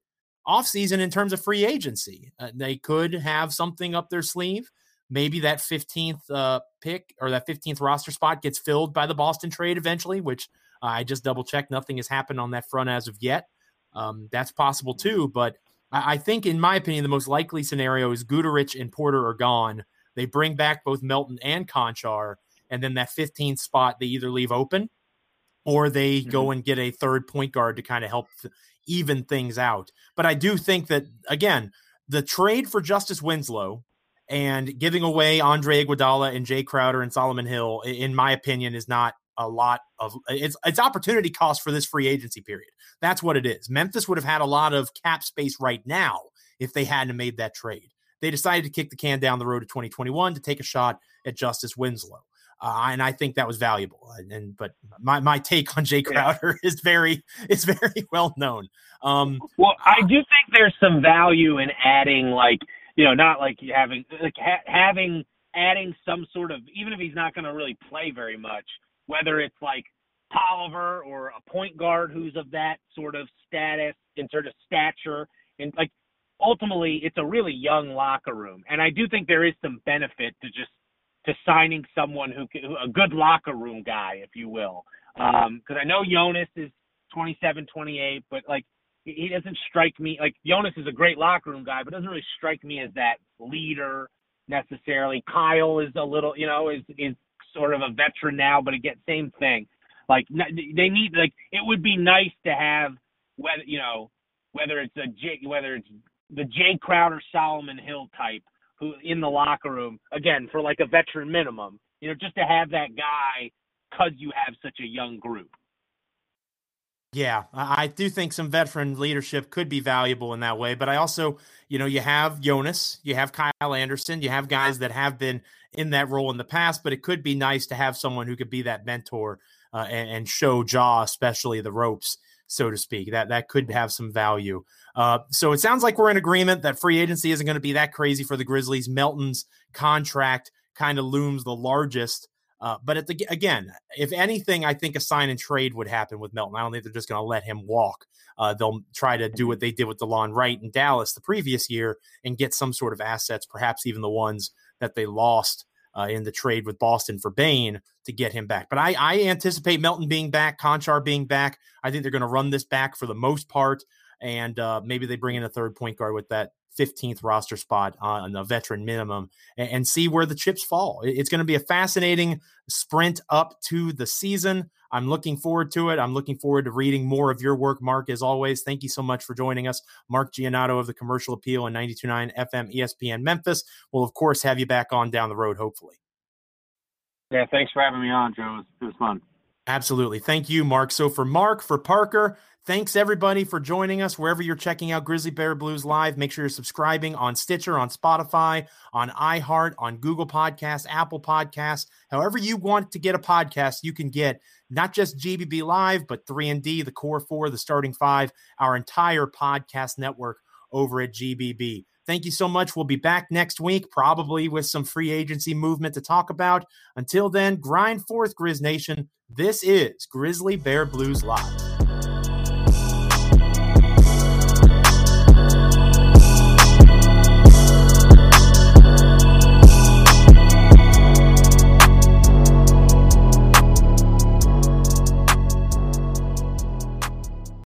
offseason in terms of free agency. Uh, they could have something up their sleeve. Maybe that 15th uh, pick or that 15th roster spot gets filled by the Boston trade eventually, which I just double checked. Nothing has happened on that front as of yet. Um, that's possible too. But I, I, think, in my opinion, the most likely scenario is Guduric and Porter are gone. They bring back both Melton and Konchar. and then that 15th spot they either leave open or they mm-hmm. go and get a third point guard to kind of help even things out. But I do think that again, the trade for Justice Winslow and giving away Andre Iguodala and Jae Crowder and Solomon Hill, in my opinion, is not a lot of it's it's opportunity cost for this free agency period. That's what it is. Memphis would have had a lot of cap space right now if they hadn't made that trade. They decided to kick the can down the road to 2021 to take a shot at Justice Winslow. Uh, and I think that was valuable. And, and, but my, my take on Jae Crowder is very is very well known. Um, well, I do think there's some value in adding like you know not like having like ha- having adding some sort of even if he's not going to really play very much, whether it's like Tolliver or a point guard who's of that sort of status in sort of stature and like ultimately it's a really young locker room, and I do think there is some benefit to just to signing someone who, who a good locker room guy, if you will. Because um, I know Jonas is 27, 28, but like he doesn't strike me like Jonas is a great locker room guy, but doesn't really strike me as that leader necessarily. Kyle is a little, you know, is is sort of a veteran now, but again, same thing. Like they need like it would be nice to have whether you know whether it's a whether it's the Jae Crowder Solomon Hill type who in the locker room again for like a veteran minimum. You know, just to have that guy because you have such a young group. Yeah, I do think some veteran leadership could be valuable in that way. But I also, you know, you have Jonas, you have Kyle Anderson, you have guys that have been in that role in the past, but it could be nice to have someone who could be that mentor uh, and, and, show Ja, especially the ropes, so to speak. That that could have some value. Uh, so it sounds like we're in agreement that free agency isn't going to be that crazy for the Grizzlies. Melton's contract kind of looms the largest. Uh, but the, again, if anything, I think a sign and trade would happen with Melton. I don't think they're just going to let him walk. Uh, they'll try to do what they did with Delon Wright in Dallas the previous year and get some sort of assets, perhaps even the ones that they lost uh, in the trade with Boston for Bane to get him back. But I, I anticipate Melton being back, Konchar being back. I think they're going to run this back for the most part and uh, maybe they bring in a third point guard with that 15th roster spot on a veteran minimum and, and see where the chips fall. It's going to be a fascinating sprint up to the season. I'm looking forward to it. I'm looking forward to reading more of your work, Mark, as always. Thank you so much for joining us. Mark Giannotto of the Commercial Appeal and 92.9 FM ESPN Memphis. We'll, of course, have you back on down the road, hopefully. Yeah, thanks for having me on, Joe. It was, it was fun. Absolutely. Thank you, Mark. So for Mark, for Parker, thanks everybody for joining us wherever you're checking out Grizzly Bear Blues live. Make sure you're subscribing on Stitcher, on Spotify, on iHeart, on Google Podcasts, Apple Podcasts. However you want to get a podcast, you can get not just GBB Live, but 3 and D, the core 4, the starting 5, our entire podcast network over at GBB. Thank you so much. We'll be back next week, probably with some free agency movement to talk about. Until then, grind forth, Grizz Nation. This is Grizzly Bear Blues Live.